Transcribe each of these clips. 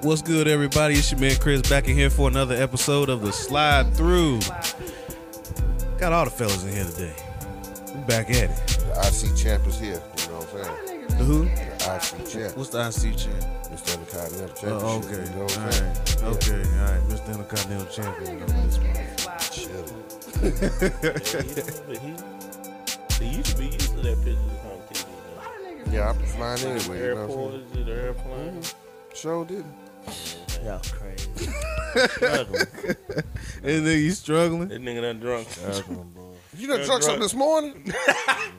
What's good, everybody? It's your man Chris back in here for another episode of the Slide Through. Got all the fellas in here today. We back at it. The IC champ is here. You know what I'm saying? The who? The IC champ. What's the IC champ? Mr. Intercontinental oh, Championship. Oh, okay. You know All what I'm right. saying? Okay. All right. Mr. Intercontinental Champion. of this month. Chilling. he, he used to be used to that picture on TV. Man. Yeah, I'm flying anyway. You know Airport, what I'm is it airplane? saying? Sure didn't. Y'all crazy. Struggling. And then you struggling? That nigga done drunk. Struggling, boy. You done Yeah, drunk something this morning?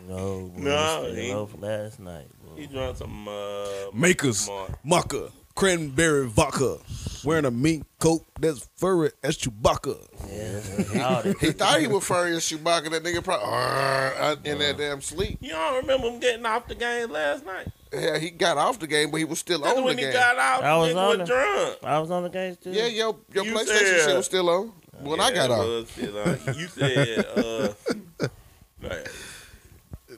No, boy. No, No, he- he last night, He boy. drunk some uh, Makers, Smart. mucker, cranberry vodka, wearing a mink coat that's furry as Chewbacca. Yeah. He thought he was furry as Chewbacca. That nigga probably uh, in that damn sleep. You don't remember him getting off the game last night? Yeah, he got off the game, but he was still That's on the when he game. got out. I was nigga on was it. drunk. I was on the game too. Yeah, your your You PlayStation said- shit was still on when I Yeah, got it off. was still on. You said, uh, right.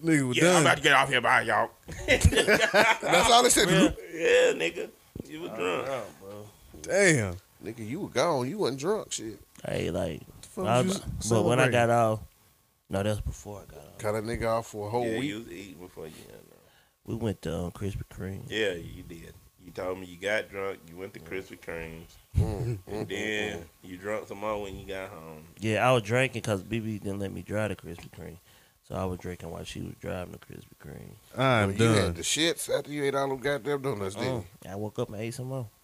Nigga was yeah, I'm about to get off here, bye, y'all. That's all they said. yeah, nigga. You was drunk. Oh, bro. Damn. Nigga, you were gone. You wasn't drunk. Shit. Hey, like, I was, but when I got off, no, that was before I got off. Cut a nigga off for a whole Yeah, week. you was eating before you got drunk. We went to um, Krispy Kreme. Yeah, you did. You told me you got drunk. You went to Krispy Kreme's. Mm, And mm, then mm, you drunk some more when you got home. Yeah, I was drinking because BB didn't let me drive to Krispy Kreme. So I was drinking while she was driving to Krispy Kreme. I'm mm. you done. had the shits after you ate all them goddamn donuts, didn't you? I woke up and ate some more.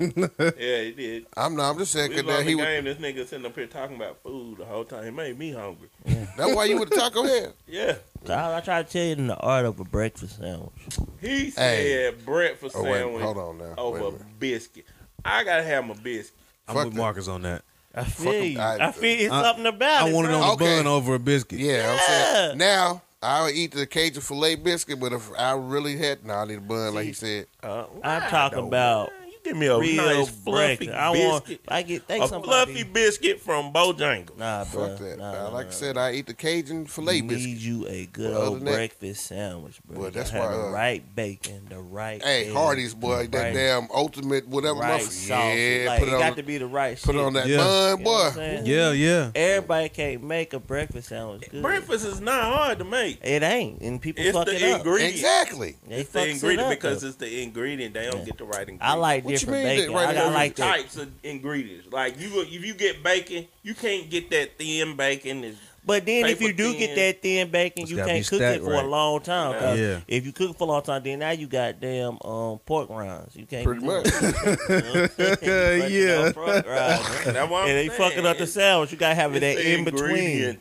Yeah, he did. I'm not. I'm just saying We 'cause was on that the he was. game. This nigga sitting up here talking about food the whole time. It made me hungry. That's why you with the taco head. Yeah. So I, I try to tell you in the art of a breakfast sandwich. He said Hey. breakfast Oh wait, sandwich hold on now. Wait a over biscuit. I gotta have my biscuit. I'm Fuck with that. Marcus on that. I Fuck feel 'em. you. I- I, feel it's I- something about I it. want it bro. on the Okay. bun over a biscuit. Yeah, I'm Yeah. saying now I'll eat the Cajun filet biscuit, but if I really had, no, I need a bun, like he said. Uh, I'm talking about man? You give me a Real nice fluffy breakfast. I want. biscuit. I get think a somebody. fluffy biscuit from Bojangles. Nah, bro. Fuck that. Nah, man. nah, like nah. I said, I eat the Cajun filet you biscuit. need you a good Well, old than that- breakfast sandwich, bro. Well, You that's have why, the uh, right bacon, the right. Hey, egg, Hardee's boy, that right- damn ultimate whatever right muffin. sauce. Yeah, like, put it it got on, to be the right. put it shit. on that Yeah. bun, You know boy. Yeah, yeah. Everybody can't make a breakfast sandwich good. Breakfast is not hard to make. It ain't, and people It's fuck the it up. ingredient. Exactly. They It's the fucks it ingredient up, because though. it's the ingredient. They don't get the right ingredient. I like What you different mean, bacon. right I, there I is like that. types of ingredients. Like you, if you get bacon, you can't get that thin bacon. It's- But then if you do thin. get that thin bacon, It's you can't cook stacked it for right. a long time. 'cause Yeah. If you cook it for a long time, then now you got damn um, pork rinds. You can't Pretty much. Yeah. yeah. Pork rinds. That's what I'm and they saying. fucking up the sandwich. You gotta have it that in between.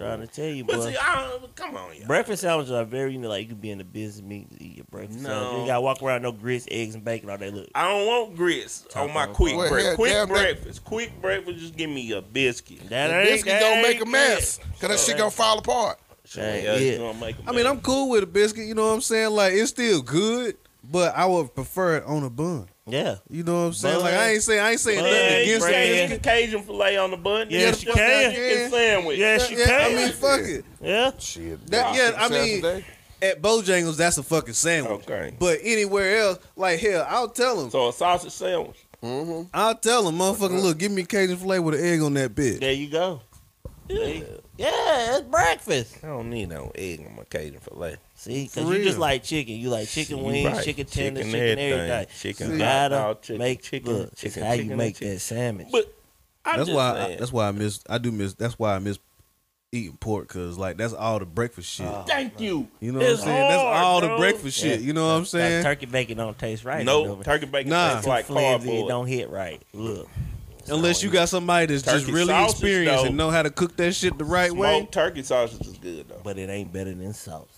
Ingredients. Trying to tell you, But see, come on, y'all. Breakfast sandwiches are very, you know, like you could be in the business meeting to eat your breakfast No. sandwich. You gotta walk around no grits, eggs, and bacon all day. Look, I don't want grits on my Taco. quick Well, breakfast. Quick damn, that- breakfast. Quick breakfast. Just give me a biscuit. that The ain't biscuit that gonna ain't make a mess. Cause that shit gonna fall apart. That Yeah, ain't it's gonna make a I mean. I'm cool with a biscuit. You know what I'm saying? Like, it's still good, but I would prefer it on a bun. Yeah. You know what I'm saying? Bun. Like, I ain't saying I ain't saying Bun. nothing Yeah, you against bread. it. can't get Cajun filet on the bun. Yes, Just you a can. chicken sandwich. Yes, you Yeah, can. I mean, fuck it. yeah. Shit. That- yeah, I mean- At Bojangles, that's a fucking sandwich. Okay. But anywhere else, like hell, I'll tell them. So a sausage sandwich. Mm-hmm. I'll tell them, motherfucker, look, give me a Cajun filet with an egg on that bitch. There you go. Yeah. Yeah, it's breakfast. I don't need no egg on my Cajun filet. See, because you just like chicken. You like chicken You wings, right. chicken tenders, Chicken chicken, everything. everything. Chicken you hot gotta chicken, make chicken, look, it's chicken, how you make chicken. that sandwich. But I'm That's just why. I, that's why I miss. I do miss. That's why I miss eating pork because like that's all the breakfast shit. Oh, Thank you. you know what I'm It's saying? That's hard, all the bro. breakfast shit. Yeah. You know what I'm That saying? turkey bacon don't taste right. No, though. turkey bacon Nah. tastes Too like flimsy, it don't hit right. Look, Unless you got somebody that's just really sausage, experienced though. and know how to cook that shit the right way. Turkey sausage is good though. but it ain't better than sausage.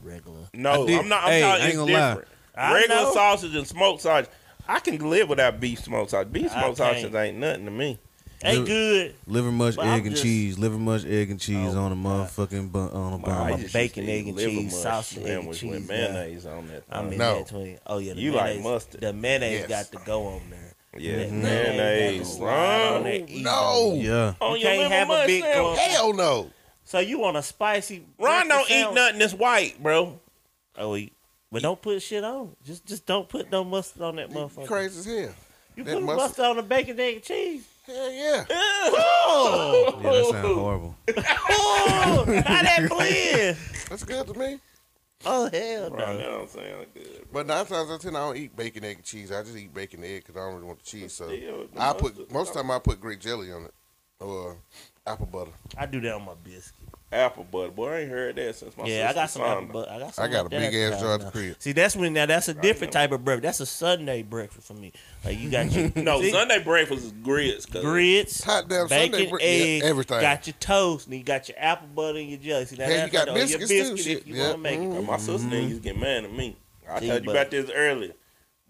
It's just regular. No, I did- I'm not. I'm hey, talking I ain't it's gonna lie. different. I Regular sausage and smoked sausage. I can live without beef smoked sausage. Beef smoked sausage ain't nothing to me. They Liver- good. Liver mush, egg I'm and just- cheese. Liver mush, egg and cheese Oh, on a motherfucking bun. On a bun. I a used to bacon, egg, and cheese, mush sausage, egg, and sandwich cheese, with yeah. on that. I'm thing. in No. that twin. Oh yeah, the You like mustard. The mayonnaise Yes. got to go on there. Yeah, That mayonnaise. got to on there, No. Yeah. On You your can't liver have a big sandwich. clump. Hell no. So you want a spicy? Ron don't breakfast eat nothing that's white, bro. Oh, he, but don't put shit on. Just just don't put no mustard on that You motherfucker. crazy as hell. You that put mustard- mustard on the bacon, egg, and cheese. Hell yeah. Oh, Yeah, that sounds horrible. oh, how that blend? That's good to me. Oh hell Bro, no. that don't sound good. But nine times out of ten, I don't eat bacon, egg, and cheese. I just eat bacon, egg because I don't really want the cheese. So the I put most of the time I put Greek jelly on it or apple butter. I do that on my biscuit. apple butter. Boy, I ain't heard that since my yeah, I got some apple butter. I got some. I got like a big ass jar at time the crib. See, that's when now that's a different type of breakfast. That's a Sunday breakfast for me. Like you got your No, see, Sunday breakfast is grits. grits, Hot damn bacon, Sunday, bre- eggs, yeah, everything. got your toast, and you got your apple butter and your jelly. See, now Hey, you that's got or your biscuits too, biscuit shit. if you Yeah. want to make Mhm. it. My sister didn't used to get mad at me. I See, told you about this earlier.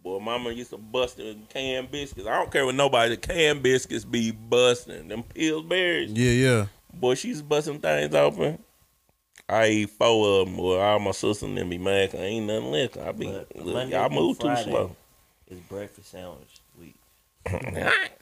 Boy, mama used to bust in canned biscuits. I don't care what nobody, the canned biscuits be busting. Them Pillsbury's. Yeah, yeah. Boy, she's busting things open. I eat four of them, boy. All my sisters and them be mad 'cause ain't nothing left. I be, But look, Monday y'all move too slow. It's breakfast sandwich week.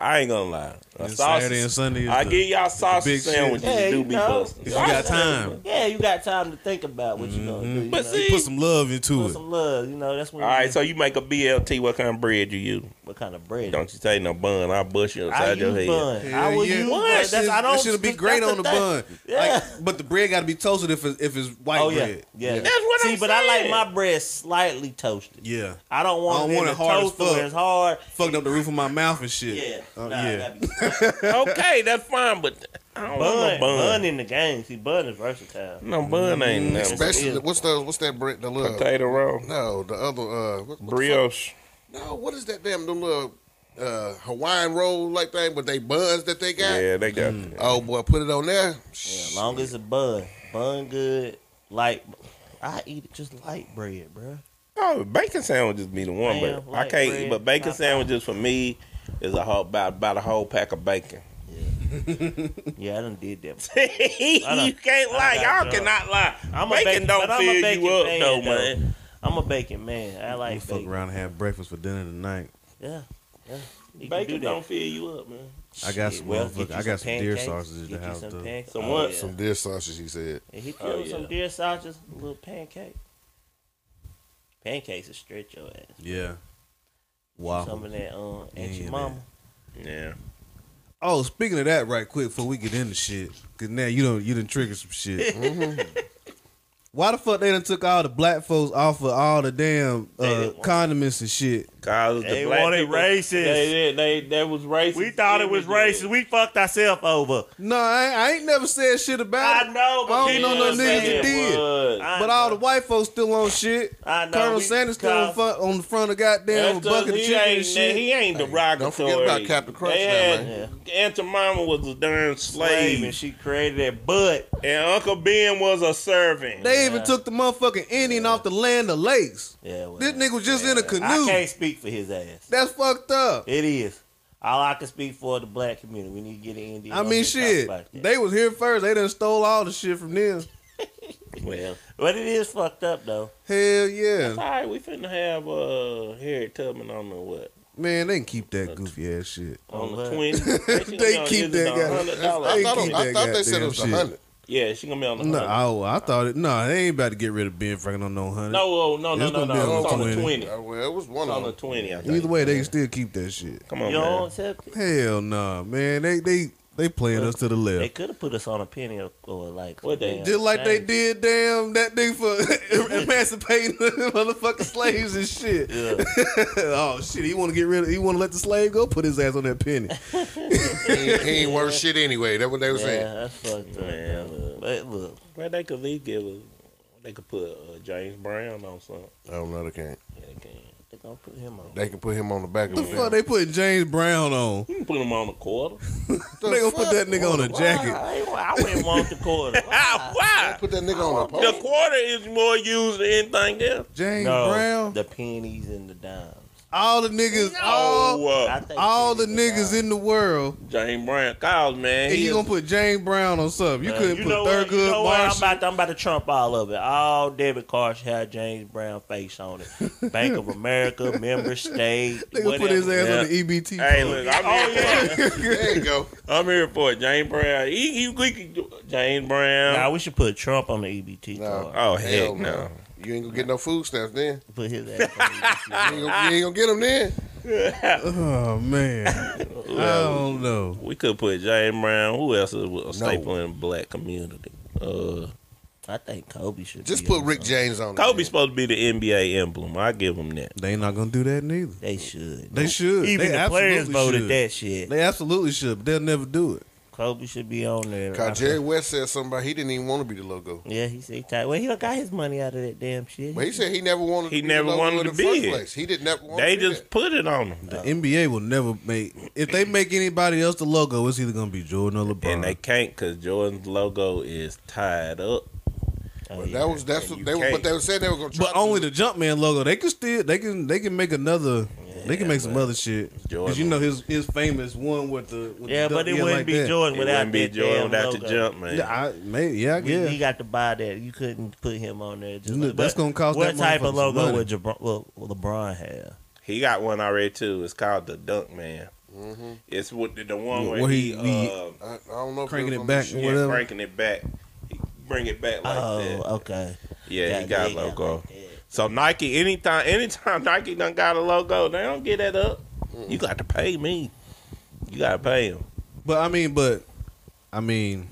I ain't gonna lie. A And Saturday and sausage, Sunday is I the- give y'all sausage big sandwiches Yeah, do you be know. busting. You got time. Yeah, you got time to think about what you're gonna do. You But know? see- Put some love into it. put it. some love. You know, that's when. All you right, get- so you make a BLT. What kind of bread do you use? what kind of bread? Don't you take no bun. I'll bust you I upside your use head. bun. Hell I will yeah. use bun. That's, That I don't. should be great on the thing. bun. Yeah. Like, but the bread got to be toasted if it's, if it's white oh yeah, bread. yeah. Yeah. That's what See, I'm but I like my bread slightly toasted. Yeah. I don't want I don't it want it hard as toaster where fuck. it's hard. Fucked up the roof of my mouth and shit. Yeah, Uh, nah, yeah. be okay, that's fine, but I don't want bun, no bun. bun in the game. See, bun is versatile. No bun ain't nothing. Especially Yeah. what's the what's that bread? The little Potato roll, no, the other uh, what, what the brioche. No, what is that damn the little uh Hawaiian roll like thing with they buns that they got? Yeah, they got. Oh boy, put it on there. Yeah, as long as it's bun, bun good. Light, I eat it just light bread, bro. Oh, bacon sandwiches be the one, Damn, but I light can't. bread, but bacon top sandwiches for me is a whole about about a whole pack of bacon. Yeah, yeah I done did that. you can't lie. Y'all drugs. cannot lie. I'm a bacon, bacon- don't I'm fill bacon you up fan, though, though. man. I'm a bacon man. I We like fuck bacon. around and have breakfast for dinner tonight. Yeah, yeah. You Bacon do don't fill you up, man. I got some well, motherfucker- get I got some deer pancakes, sausages at get the house, some though. pancakes. Some Oh, what? yeah. Some deer sausage, he said. And hit you Oh, with some yeah. deer sausages, a little pancake. Pancakes will stretch your ass. Yeah. Some Wow. of that um Aunt Yeah, your mama. Yeah. Oh, speaking of that, right quick before we get into shit, cause now you don't you done trigger some shit. Why the fuck they done took all the black folks off of all the damn They uh, condiments and shit? Cause They the wanted people, racist. They, they, they, that was racist. We thought it was images. racist. We fucked ourselves over. No, I ain't, I ain't never said shit about it. I know, but I don't know no niggas that did. was. I But all the white folks still on shit. I know. Colonel we- Sanders still on, cause- front, on the front of goddamn That's bucket of 'cause he chicken and ain't, shit. He ain't derogatory. don't forget about Captain Crunch They now, had, man. Aunt Jemima was a darn slave and she created that butt. and Uncle Ben was a servant. They even took the motherfucking Indian off the Land O'Lakes. Yeah, well, This nigga was just in a canoe. I can't speak for his ass. That's fucked up. It is. All I can speak for the black community. We need to get an Indian. I mean, here to talk shit. They was here first. They done stole all the shit from them. well, but it is fucked up though. Hell all yeah. all right. we finna have uh, Harriet Tubman on the what? Man, they can keep that goofy ass shit. On the what? twenty. They keep that guy- I, thought, I thought they said it was a hundred. Yeah, she gonna be on the No, hundred. oh, I thought it. No, they ain't about to get rid of Ben Franklin on no hundred. No, oh, no, no, It's no, gonna be no. on It's the on the 20. Uh, well, it was one It's on the twenty. I think. Either way, they can still keep that shit. Come on, You man. don't accept it. Hell no, man. They they they playing us to the left. They could have put us on a penny or, or like. What they- damn Just like they did, damn that nigga for emancipating the motherfucking slaves and shit. Yeah. oh shit, he want to get rid of. He want to let the slave go. Put his ass on that penny. he, ain't- he ain't worth shit anyway. That's what they were Yeah, saying. that's fucked up. Man, man. But look, Well, they could at least give a. They could put uh, James Brown on something. Oh no, they can't. Yeah, they can. They gonna put him on. They can put him on the back of The the fuck they putting James Brown on? You can put him on the quarter. They gonna put that nigga on a jacket. I, I wouldn't want the quarter. Ah, why? Put that nigga on a The pole. quarter is more used than anything else. James no, Brown. the pennies and the dimes. All the niggas, all Oh, uh, all the niggas Brown. in the world, James Brown, Kyle, man. and he you is- gonna put James Brown on something. You Uh, couldn't you put know what? Thurgood You know what? I'm about, to, I'm about to trump all of it. All debit cards had James Brown face on it. Bank of America, member state. They gonna put his ass whatever. on the EBT. Hey, card. look, I'm Oh, here for it. There you go. I'm here for it. James Brown. He, he, we can do James Brown. Nah, we should put Trump on the EBT No. card. oh, Hell heck no. You ain't gonna get no food stamps then. Put his ass on. You ain't gonna, you ain't gonna get them then. Oh man, I don't know. We could put James Brown. Who else is a staple in the black community? Uh, I think Kobe should Just be put on Rick something. James on. Kobe's it. supposed to be the NBA emblem. I give him that. They not gonna do that neither. They should. They should. Even They the players absolutely voted should. that shit. They absolutely should, but they'll never do it. Kobe should be on there. Cause Jerry West said something about he didn't even want to be the logo. Yeah, he said he tight. Well, he got his money out of that damn shit. But he said he never wanted. He to be never the logo wanted in to be first it. place. He didn't never. Want They to be just put it on him. The NBA will never make if they make anybody else the logo. It's either gonna be Jordan or LeBron. And they can't because Jordan's logo is tied up. Oh, That. yeah. That was that's what they were. But they were saying they were gonna try. but to only do- the Jumpman logo. They can still they can they can make another. They can make some other shit. Jordan- Cause you know his his famous one with the with yeah, the but it wouldn't like be that. Jordan It without wouldn't be that Jordan damn without logo. the jump, man. Yeah, I, maybe yeah, I We, guess. he got to buy that. You couldn't put him on there. Just Look, that's but gonna cost What that type of motherfucker some logo money. would Jabron, well, LeBron have? He got one already too. It's called the Dunk Man. Mhm. It's with the, the one Where- where, where he, he- he- uh, I, I don't know. If Cranking was it on back the and shit. whatever. cranking it back. He bring it back like oh, that. okay. Yeah, he got a logo. like that. So Nike, anytime, anytime Nike done got a logo, they don't get that up. You got to pay me. You got to pay him. But I mean, but I mean,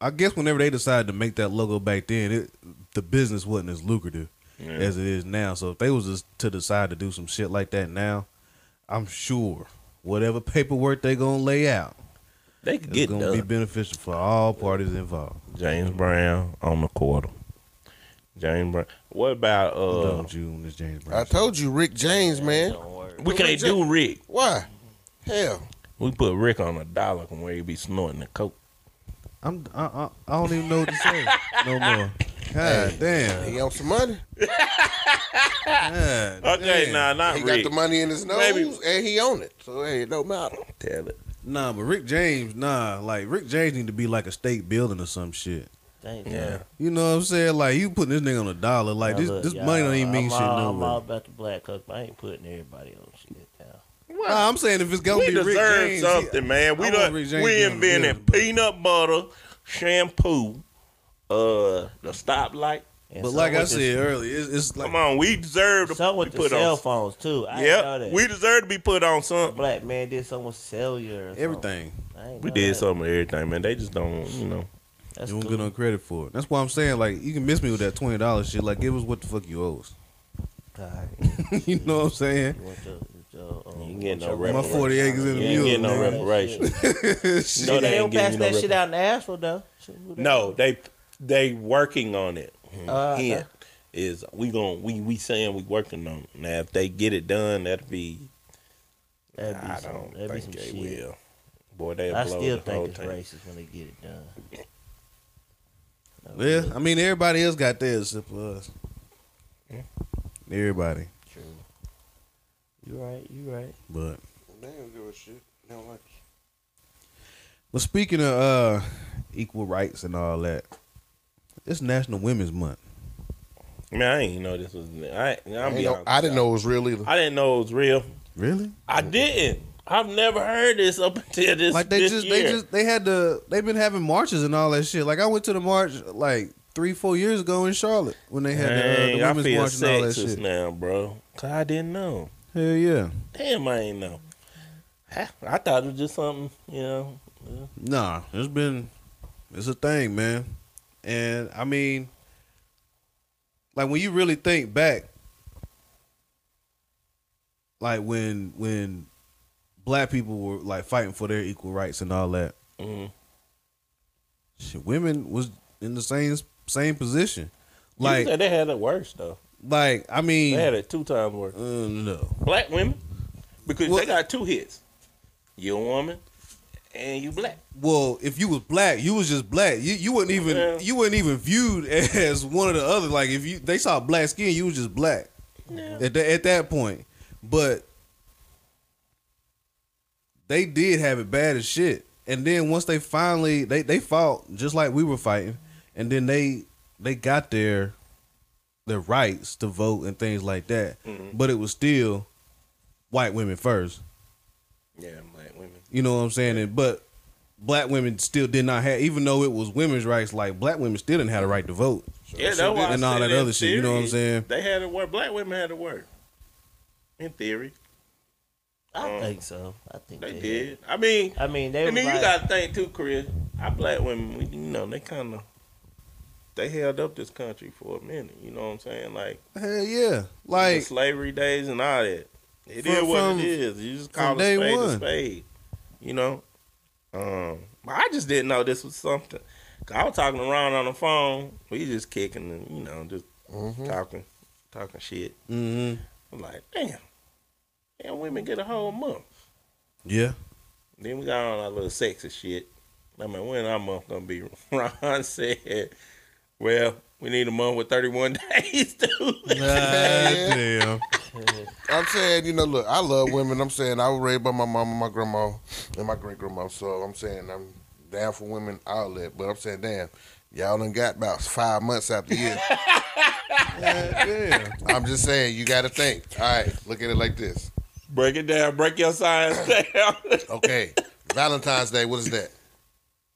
I guess whenever they decided to make that logo back then, it the business wasn't as lucrative Yeah. as it is now. So if they was just to decide to do some shit like that now, I'm sure whatever paperwork they gonna lay out They could is get gonna done. be beneficial for all parties involved. James Brown on the quarter. James Brown. What about uh? Don't you, Miss James Brown? I told you, Rick James, man. Don't worry. We can't do Rick. Why? Hell, We put Rick on a dollar from where he be snorting the coke. I'm, I, I, I don't even know what to say no more. God damn. he on some money. God Okay, damn. nah, not he got Rick. the money in his nose Maybe- and he own it. So hey, it don't matter. Tell it. Nah, but Rick James, nah, like Rick James need to be like a state building or some shit. Thank Yeah. God. You know what I'm saying? Like you putting this nigga on a dollar. Like Now, this, look, this money don't even mean I'm shit all, no I'm all about the black cook, but I ain't putting everybody on shit now. Nah, I'm saying if it's gonna We be Rick deserve James, something, man. We I done, want Rick James we to be on invented building, peanut butter, shampoo, uh, the stoplight. And But like I with the- said earlier, it's, it's like Come on, we deserve to some be with the put cell on. phones too. I Yep, that. we deserve to be put on something. black man did something with cellular. Or everything. I We did that. something with everything, man. They just don't, you know. That's you don't cool. get no credit for it. That's why I'm saying like you can miss me with that twenty dollars shit. Like give us what the fuck you owe us. Alright. you know what I'm saying? You want the- the, um, You ain't no your My reparations. forty acres in the You ain't mule. getting no nigga. reparations. No, they, they don't ain't pass you no that shit out in Asheville though. Shit, who that- No, they they working on it. Uh, Hint is we gon' we we saying we working on it. Now if they get it done, that'd be That'd be I some, don't that'd be think some they shit. will. Boy, they I blow still the whole think it's thing. racist when they get it done. No, Yeah, look, I mean everybody else got theirs except for us. Everybody, true. You right. You right. but They don't give a shit. They don't like but speaking of uh equal rights and all that, it's National Women's Month. Man, I ain't know this was. I I, I'm be know- honest. I didn't know it was real either. I didn't know it was real. Really? I didn't. I've never heard this up until this. like they this just year. they just they had to they've been having marches and all that shit. Like I went to the march like three four years ago in Charlotte when they had the, uh, the women's march and all that shit. now, bro. Cause I didn't know. Hell yeah. Damn, I ain't know. I thought it was just something, you know. Nah, it's been it's a thing, man. And I mean, like when you really think back, like when when black people were like fighting for their equal rights and all that, Mm. shit, women was in the same same position. Like they had it worse though. like I mean, They had it two times worse. uh, no. Black women, because Well- they got two hits. You a woman, and you black. Well, if you was black, you was just black. You you wasn't even Yeah. you wouldn't even viewed as one of the other. Like if you they saw black skin, you was just black. at, that at that point. But they did have it bad as shit. And then once they finally they they fought just like we were fighting, and then they they got their their rights to vote and things like that. Mm-hmm. But it was still white women first. Yeah, black women. You know what I'm saying? And, but black women still did not have, even though it was women's rights. Like black women still didn't have the right to vote. Yeah, that's So why I and all that other shit. You know what I'm saying? They had to work. Black women had to work. In theory, I Um, think so. I think they they did. I mean, I mean, they and was then you got to think too, Chris. Our black women, you know, they kind of they held up this country for a minute. You know what I'm saying? Like Hell yeah! the Like slavery days and all that. It From- is what from- it is. You just call a day spade a spade. You know. Um, but I just didn't know this was something. I was talking around on the phone. We just kicking and you know just Mhm. talking, talking shit. hmm I'm like, damn, damn, women get a whole month. yeah. Then we got on our little sexy shit. I mean, when our month gonna be? Ron said, "Well, we need a month with 31 days too." damn. I'm saying, you know, look, I love women. I'm saying I was raised by my mama, my grandma, and my great grandma. So I'm saying I'm down for women outlet. But I'm saying, damn, y'all done got about five months out the year. damn. I'm just saying, you got to think. All right, look at it like this. Break it down. Break your science down. Okay, Valentine's Day. What is that?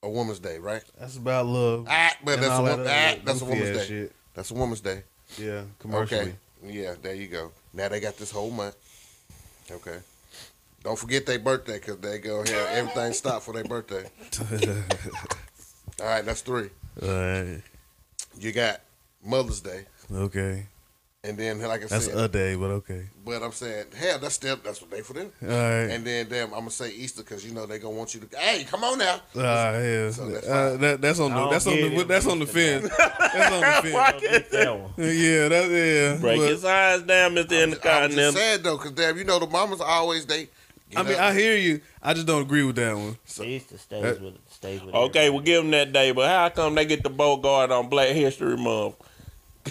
A Woman's Day, right? That's about love. Ah, but that's a, all wo- that ah, that's a Woman's Day. Shit. That's a Woman's Day. Yeah, commercially. Okay. Yeah, there you go. Now they got this whole month. Okay. Don't forget their birthday because they go here. Everything stopped for their birthday. All right, that's three. Alright. You got Mother's Day, Okay. And then like I That's said, that's a day, but okay. but I'm saying, hell, that's still that's what they for them. All right. And then damn, I'm gonna say Easter because you know they gonna want you to. Hey, come on now. Ah, yeah. So that's uh, that, that's on the that's on the it. that's on the fence. That's on the fence. I'll get that one. Yeah, that's yeah. break but- your science down, Mister I'm just Intercontinental. sad though, because damn, you know the mamas always they. I mean, I hear you. I just don't agree with that one. Easter stays That- with stays with. Okay, we'll give them that day, but how come they get the bow guard on Black History Month?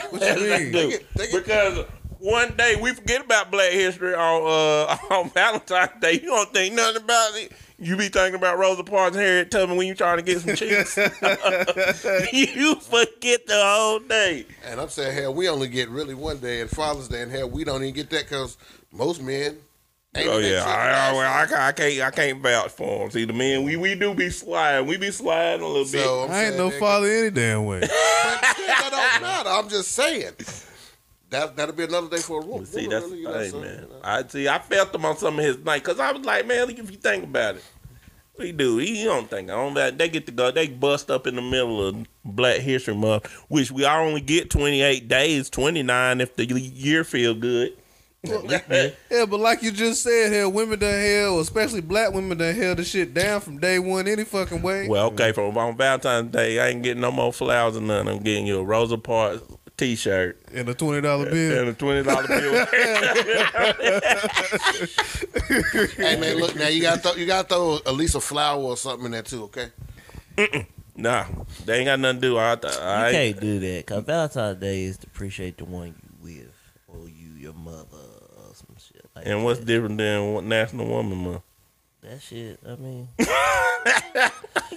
What Yes, you they mean? do. They get- they get- because one day we forget about Black History on uh, on Valentine's Day. You don't think nothing about it. You be thinking about Rosa Parks and Harriet Tubman when you trying to get some chicks. you forget the whole day. And I'm saying, hell, we only get really one day at Father's Day, and hell, we don't even get that because most men. Ain't Oh yeah, I, I, well, I, I can't I can't vouch for him. See, the men we we do be sliding, we be sliding a little bit. I'm I ain't saying, no nigga, father any damn way. But that don't matter. I'm just saying. That that'll be another day for a woman. See, that's really, the you know, thing, so, man. you know. I see. I felt him on some of his night because I was like, man, if you think about it, what he do? He don't think on that. They get to go. They bust up in the middle of Black History Month, which we only get twenty eight days, twenty nine if the year feel good. Yeah, but like you just said, hell, women done hell, especially black women done held the shit down from day one any fucking way. well, okay, from on Valentine's Day, I ain't getting no more flowers or nothing. I'm getting you a Rosa Parks T-shirt And a twenty dollar bill. and a twenty dollar bill. Hey man, look now. You got to you got to throw at least a flower or something in there too. Okay. nah, they ain't got nothing to do. I, th- You I can't do that because Valentine's Day is to appreciate the one you with, or you, your mother, or some shit like And what's that. different than National Woman Month? that shit? I mean,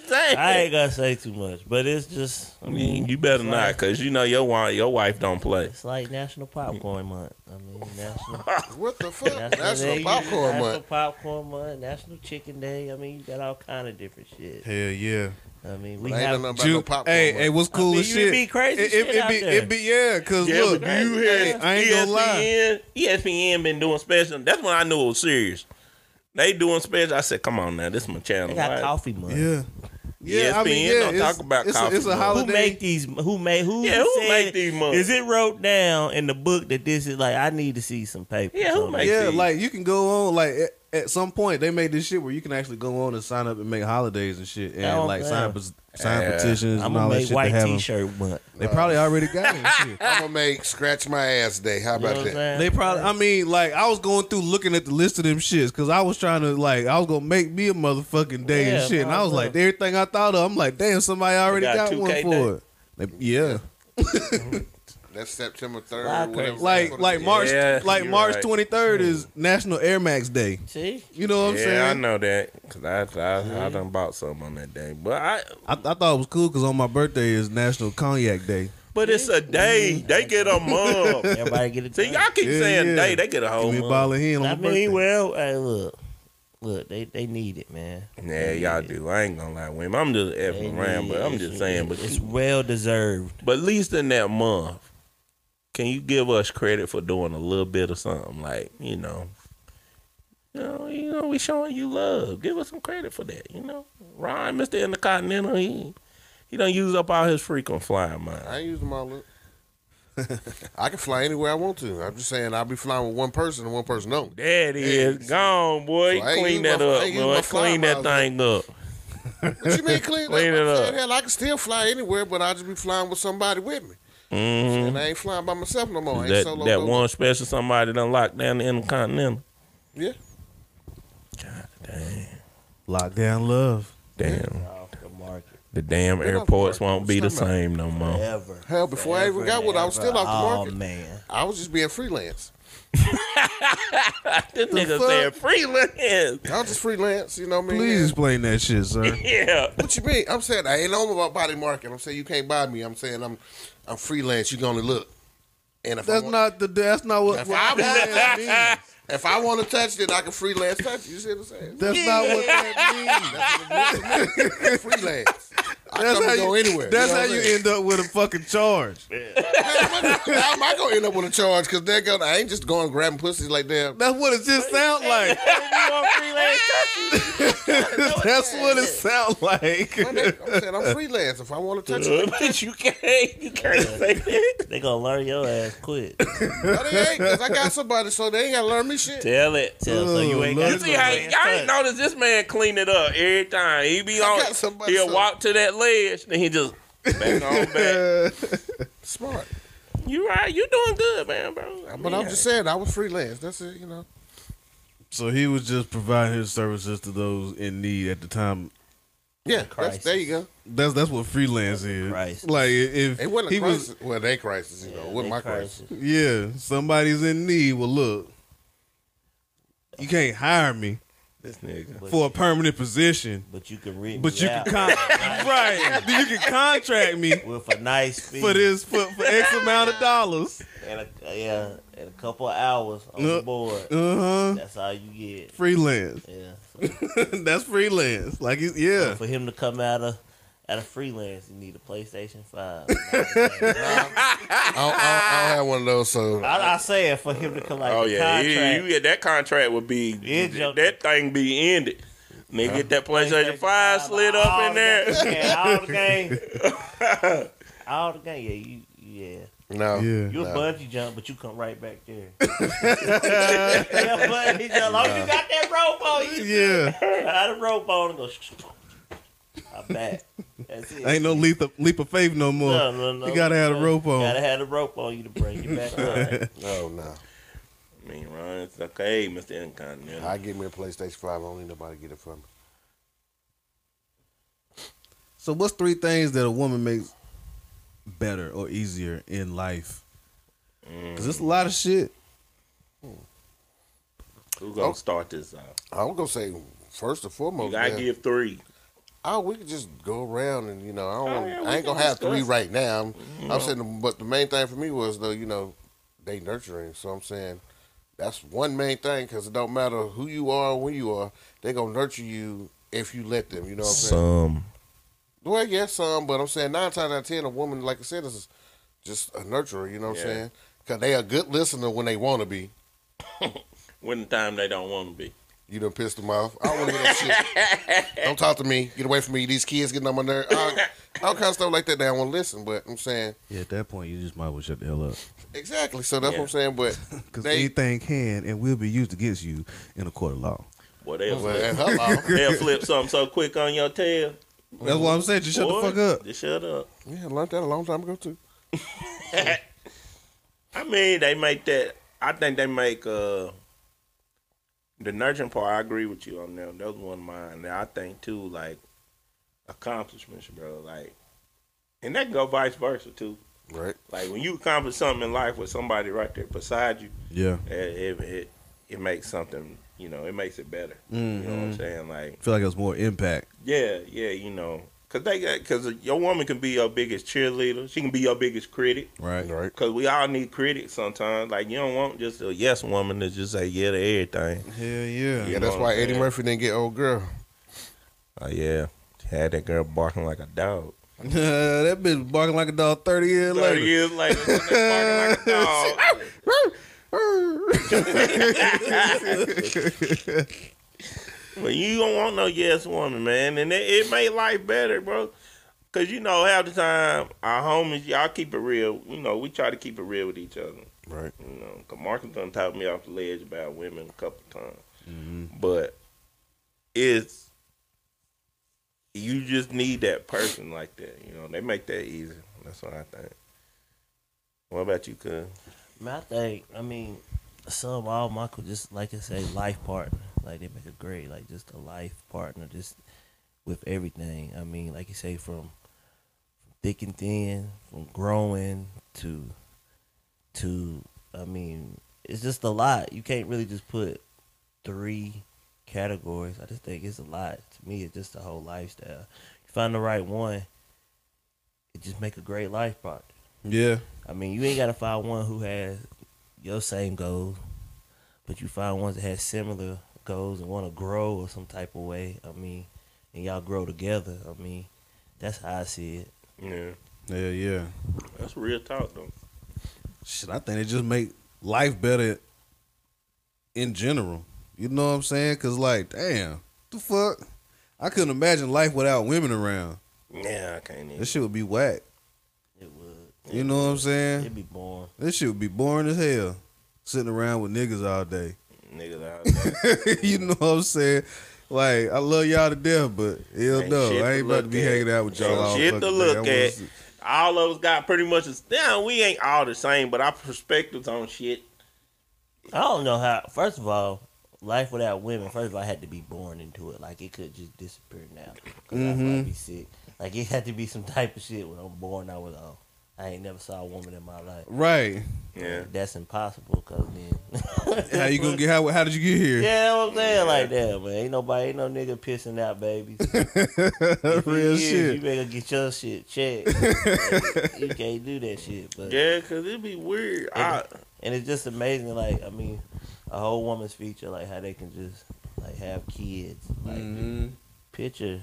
Dang. I ain't gonna say too much, but it's just. I I mean, mean, you better not, like- cause you know your wife, your wife don't play. It's like National Popcorn Month. I mean, National. What the fuck? National, National Day, popcorn National month. Popcorn Month, National Chicken Day. I mean, you got all kind of different shit. Hell yeah. I mean, we But have. nothing about Ju- no popcorn. hey, hey, what's cool I mean, as you shit? be crazy it, shit it, it out be, there. it be, yeah, cause Yeah, look, but you had I ain't gonna lie. ESPN, ESPN been doing special. That's when I knew it was serious. They doing special. I said, "Come on now, this is my channel." They got right? Coffee Month. Yeah. Yeah, I mean, yeah, don't talk about it's, a, coffee, it's a bro. Who make these? Who made? Who? Yeah, who said- make these months? Is it wrote down in the book that this is like? I need to see some paper. Yeah, who make yeah, these? like you can go on like at, at some point they made this shit where you can actually go on and sign up and make holidays and shit and Oh, like yeah. sign pes- sign Yeah. petitions I'm and all gonna that make shit white to have 'em. T-shirt month. They probably already got it. shit. I'm gonna make scratch my ass day. How You know about what that? saying? They probably. I mean, like I was going through looking at the list of them shits because I was trying to like I was gonna make me a motherfucking day Yeah, and shit, and I was might as like everything I thought of. I'm like, damn, somebody already got got, one for it. They, yeah. That's September third. Wow, whatever. crazy. Like like March Yeah, like you're March right. twenty third is hmm. National Air Max Day. See, You know what I'm saying? yeah, saying? I know that because I I, I done bought some on that day, but I I, I thought it was cool because on my birthday is National Cognac Day. but it's a day. Mm-hmm. They get a month. everybody get it. See, y'all keep Yeah, saying yeah. day. They get a whole Give me a month. bottle of hen on I my birthday. mean, well, hey, look, look, they they need it, man. Yeah, y'all do. I ain't gonna lie, women. I'm just They effing around, but I'm just saying. But it's well deserved. but at least in that month, can you give us credit for doing a little bit of something? Like you know, you know, you know, we showing you love. Give us some credit for that. You know, Ryan, Mister Intercontinental, he he don't use up all his frequent flying I ain't using my look. I can fly anywhere I want to. I'm just saying I'll be flying with one person and one person only. That is gone, boy. So Clean that my- up, boy. Clean that miles thing up. What you mean clean, Clean up? it up. Hell, I can still fly anywhere, but I'll just be flying with somebody with me. Hmm And I ain't flying by myself no more. That solo that one special somebody done locked down the Intercontinental. Yeah. God damn. Lockdown love. damn. The market The damn Been off the airports market. won't be the What's that about? same no more. forever. Hell, before I even got what I was still off the market. Oh market. man, I was just being freelance. This nigga fuck? said freelance. I'm just freelance, you know what I mean? Please explain that shit, sir. Yeah. What you mean? I'm saying I ain't know about body market. I'm saying you can't buy me. I'm saying I'm I'm freelance. You gonna look. And if That's want, not the. That's not what. If what I freelance means. if I want to touch it, I can freelance touch it. You see what I'm saying? That's not what that means. That's what it means to freelance. I That's how and go you. anywhere. That's know how you end up with a fucking charge. How am I gonna end up with a charge? Because they're gonna. I ain't just going grabbing pussies like that. That's what it just sound like. That's what it sound like. I'm saying I'm freelance. If I want to touch it, but you can't. You can't say that. they gonna learn your ass quick. no, they ain't. Because I got somebody, so they ain't gotta learn me shit. Tell it. Tell so you ain't got You see how y'all ain't noticed this man clean it up every time. He be on. somebody He'll so- walk to that ledge, then he just back on back. Smart. You right. You doing good, man, bro. I But mean, I'm just saying, I was freelance. That's it. You know. So he was just providing his services to those in need at the time. Yeah. That's, crisis. there you go. That's that's what freelance is. crisis. Like if It wasn't a he was, crisis. well, they crisis. You know, it wasn't They my crisis. crisis. yeah, somebody's in need. Well, look, you can't hire me this nigga. for a permanent position, But you can read but me you out can con- right. You can contract me with a nice fee for this for, for X amount of dollars. and a, yeah, and a couple of hours on Uh, the board. Uh huh. That's all you get. Freelance. Yeah. So That's freelance. Like he's- yeah. for him to come out of out a freelance, you need a PlayStation Five. I don't, I, don't, I don't have one of those. So I, I say it for him to collect. Oh yeah, you, contract. you, yeah, that contract would be Yeah, Joe. that thing be ended. Nigga, get that PlayStation Five slid up all in the there. game- Yeah, all the game. all the game. Yeah, you. Yeah, no. Yeah. you a No. bungee jump, but you come right back there. yeah, bungee jump. As long as you got that rope on, you Yeah. got a rope on and go. I'm back. That's it. Ain't no leap of, leap of faith no more. No, no, no. You gotta have a rope on. Gotta have the rope on you to bring you back up. No, no. I mean, Ron, it's okay, Mister Incontinental. I get me a PlayStation Five. I don't need nobody to get it from me. So what's three things that a woman makes better or easier in life? Cause it's a lot of shit. Who gonna Oh. start this off? I'm gonna say first and foremost. You gotta man, give three. Oh, we could just go around and you know, I don't, Oh, yeah, I ain't gonna have three discuss. right now. I'm, No. I'm saying, but the main thing for me was though, you know, they nurturing. So I'm saying that's one main thing because it don't matter who you are, or when you are, they gonna nurture you if you let them. You know what I'm saying? Some. Well, yes, some, but I'm saying nine times out of ten, a woman, like I said, is just a nurturer. You know what Yeah. I'm saying? Because they a good listener when they want to be. When the time they don't want to be. You done pissed them off. I don't want to hear that shit. Don't talk to me. Get away from me. These kids getting on my nerves. All, all kind of stuff like that. They don't want to listen. But I'm saying Yeah, at that point you just might as well shut the hell up. exactly. So that's Yeah. what I'm saying. But Cause anything can and will be used against you in a court of law. Boy, they'll well, flip, hello. they'll flip something so quick on your tail. That's what I'm saying. Just shut Boy, the fuck up. Just shut up. Yeah, I learned that a long time ago too. I mean, they make that. I think they make uh the nurturing part. I agree with you on that. That was one of mine. Now, I think too, like accomplishments, bro. Like, and that can go vice versa too. Right. Like when you accomplish something in life with somebody right there beside you, Yeah. it it it, it makes something. You know, it makes it better. You know what I'm Mhm. saying? Like, I feel like it was more impact. yeah, yeah, you know, cause they got, cause your woman can be your biggest cheerleader. She can be your biggest critic. Right. Right. Cause we all need critics sometimes. Like you don't want just a yes woman to just say yeah to everything. Hell yeah. Yeah, that's why Eddie? Murphy didn't get old girl. Oh yeah, had that girl barking like a dog. that bitch was barking like a dog 30 years Thirty later. years later, barking like a dog. But you don't want no yes woman, man, and it, it made life better, bro. Cause you know half the time our homies, y'all keep it real. You know we try to keep it real with each other. Right. You know, cause Marcus done talked me off the ledge about women a couple times, Mhm. but it's you just need that person like that. You know, they make that easy. That's what I think. What about you, cuz? Man, I think, I mean, some all Michael just like I say, life partner. Like they make a great, like just a life partner, just with everything. I mean, like you say, from, from thick and thin, from growing to to I mean, it's just a lot. You can't really just put three categories. I just think it's a lot. To me, it's just a whole lifestyle. You find the right one, it just make a great life partner. Yeah. I mean, you ain't gotta find one who has your same goals, but you find ones that has similar goals and want to grow or some type of way. I mean, and y'all grow together. I mean, that's how I see it. Yeah, Yeah, yeah. that's real talk though. Shit, I think it just make life better in general. You know what I'm saying? Cause like, damn, the fuck? I couldn't imagine life without women around. Yeah, I can't even. This shit would be whack. It would. You know what I'm saying? It'd be boring. This shit would be boring as hell. Sitting around with niggas all day. Niggas out there. you know what I'm saying? Like, I love y'all to death, but hell Ain't no. I ain't about to be at. hanging out with y'all Ain't all shit to look I wanna at. all of us got pretty much. A, now we ain't all the same, but our perspectives on shit. I don't know how. First of all, life without women. First of all, I had to be born into it. Like it could just disappear now. because I Mhm. might be sick. Like it had to be some type of shit when I'm born. I was oh, I ain't never saw a woman in my life. Right. Yeah. That's impossible. Cause then How you gonna get? How, how did you get here? Yeah, that's what I'm saying like that, man. Ain't nobody, ain't no nigga pissing out babies. You Real is, shit. You better get your shit checked. Like, you can't do that shit. But Yeah, cause it'd be weird. I, and it's just amazing. Like I mean, a whole woman's feature, like how they can just like have kids. Like Mhm. picture a,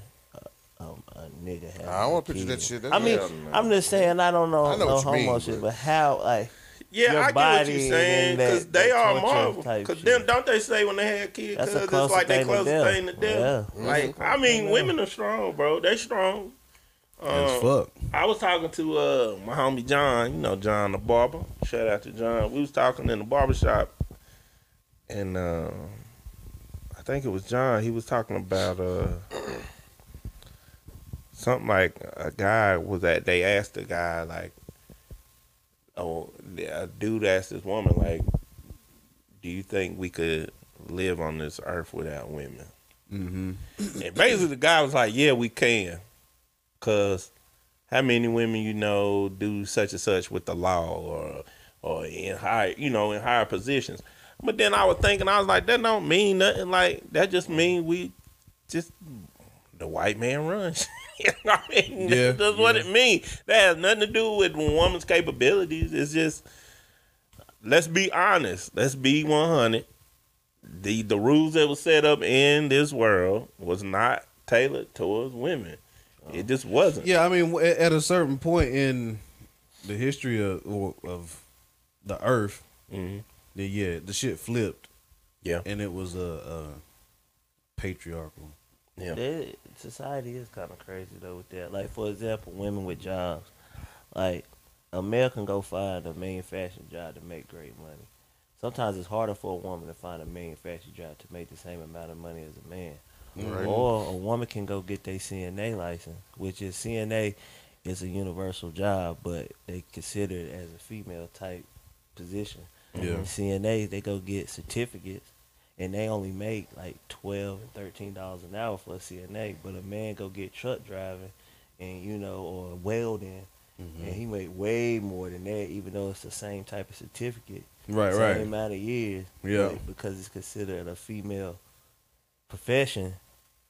um, a nigga having. I don't want to picture kid. that shit. I mean, Hell. I'm just saying. I don't know, I know no what homo mean, shit, but- but how like yeah, Your I get what body you're and saying. that- Cause they are torture Marvel. Cause shit. then don't they say when they had kids? That's Cause a it's like they thing to closest death. thing to death. Yeah. Like I mean, Yeah. women are strong, bro. They strong. As Um, fuck. I was talking to uh my homie John, you know John the barber. Shout out to John. We was talking in the barber shop, and uh, I think it was John. He was talking about uh something like a guy was that they asked the guy like, oh, a dude asked this woman like, do you think we could live on this earth without women? Mm-hmm. And basically, the guy was like, "Yeah, we can." Cause how many women you know do such and such with the law or or in high you know in higher positions. But then I was thinking, I was like, that don't mean nothing. Like that just mean we just the white man runs. you know what I mean? Yeah, That's what it means. That has nothing to do with woman's capabilities. It's just let's be honest. Let's be one hundred. The the rules that were set up in this world was not tailored towards women. It just wasn't. Yeah, I mean, at a certain point in the history of of the Earth, Mhm. then yeah, the shit flipped. Yeah. and it was a, a patriarchal. Yeah. That, society is kind of crazy though with that. Like for example, women with jobs. Like a male can go find a manufacturing job to make great money. Sometimes it's harder for a woman to find a manufacturing job to make the same amount of money as a man. Right. Or a woman can go get their CNA license, which is CNA is a universal job, but they consider it as a female type position. Yeah. And CNA they go get certificates, and they only make like twelve and thirteen dollars an hour for a CNA. But a man go get truck driving, and you know, or welding, and he make way more than that, even though it's the same type of certificate, Right, same right. amount of years. Yeah. because it's considered a female profession,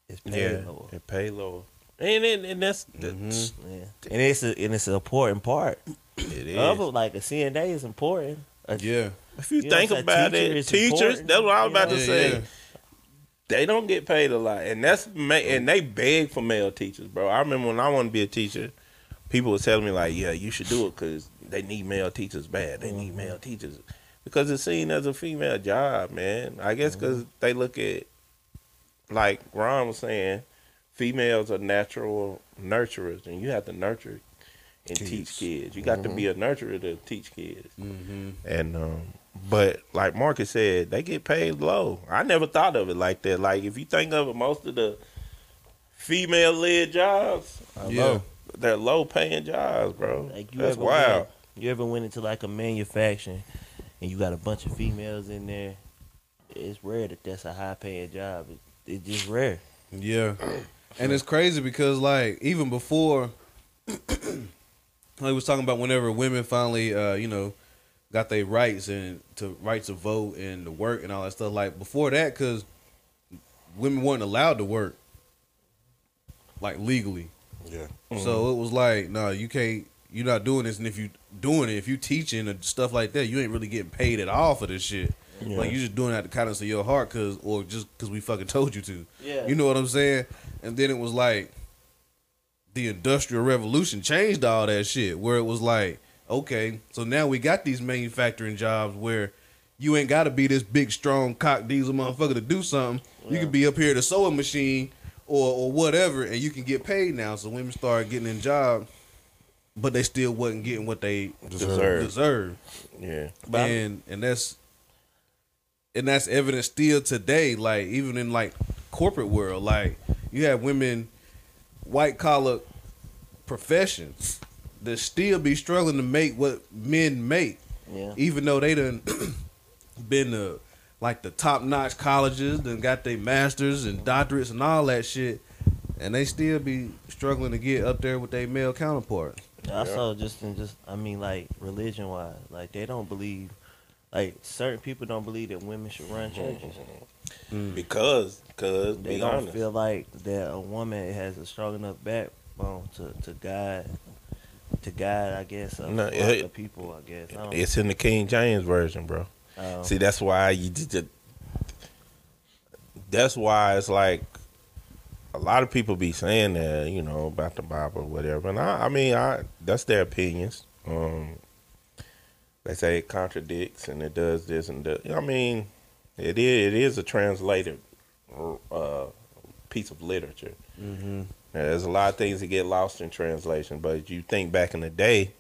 it's paid Yeah, lower. it pay lower, and and, and that's, that's Mm-hmm. Yeah, and it's a, and it's an important part it is. of it. Like a CNA is important. A- Yeah. If you, You think what about Teacher it, is teachers, important, that's what I was you about know? to Yeah, say. yeah. They don't get paid a lot, and that's and they beg for male teachers, bro. I remember when I wanted to be a teacher, people were telling me like, "Yeah, you should do it because they need male teachers bad. They need male teachers because it's seen as a female job, man. I guess mm-hmm. because they look at like Ron was saying, females are natural nurturers, and you have to nurture and Kids. teach kids. You got to be a nurturer to teach kids. Mm-hmm. And um, but like Marcus said, they get paid low. I never thought of it like that. Like if you think of it, most of the female led jobs, Yeah. low. they're low paying jobs, bro. Like you That's ever wild. Went, you ever went into like a manufacturing and you got a bunch of females in there? It's rare that that's a high paying job. It, it's just rare. Yeah. And it's crazy because like even before I was talking about whenever women finally uh, you know, got their rights and to rights to vote and to work and all that stuff. Like before that, cause women weren't allowed to work like legally. Yeah. So it was like, no, you can't. You're not doing this, and if you doing it, if you teaching and stuff like that, you ain't really getting paid at all for this shit. Yeah. Like you just doing it out the kindness of your heart, cause or just cause we fucking told you to. Yeah. You know what I'm saying? And then it was like the industrial revolution changed all that shit. Where it was like, okay, so now we got these manufacturing jobs where you ain't got to be this big, strong cock diesel motherfucker to do something. You Yeah. can be up here at a sewing machine or or whatever, and you can get paid now. So women started getting in jobs, but they still wasn't getting what they Deserve. deserve Yeah. But and and that's and that's evident still today like even in like corporate world like you have women white collar professions that still be struggling to make what men make Yeah. even though they done been to like the top notch colleges and got their masters and doctorates and all that shit and they still be struggling to get up there with their male counterparts. counterpart Also, just in just I mean, like religion wise, like they don't believe, like certain people don't believe that women should run mm-hmm. churches. Mm. Because, because They be don't honest, feel like that a woman has a strong enough backbone to to guide, to guide. I guess a No, it- of people. I guess. I it's in the King James version, bro. um, See, that's why you just. That's why it's like a lot of people be saying that, you know, about the Bible or whatever. And I, I mean, I that's their opinions. Um, they say it contradicts and it does this and that. I mean, it is it is a translated uh, piece of literature. mm-hmm. Now, there's a lot of things that get lost in translation, but you think back in the day,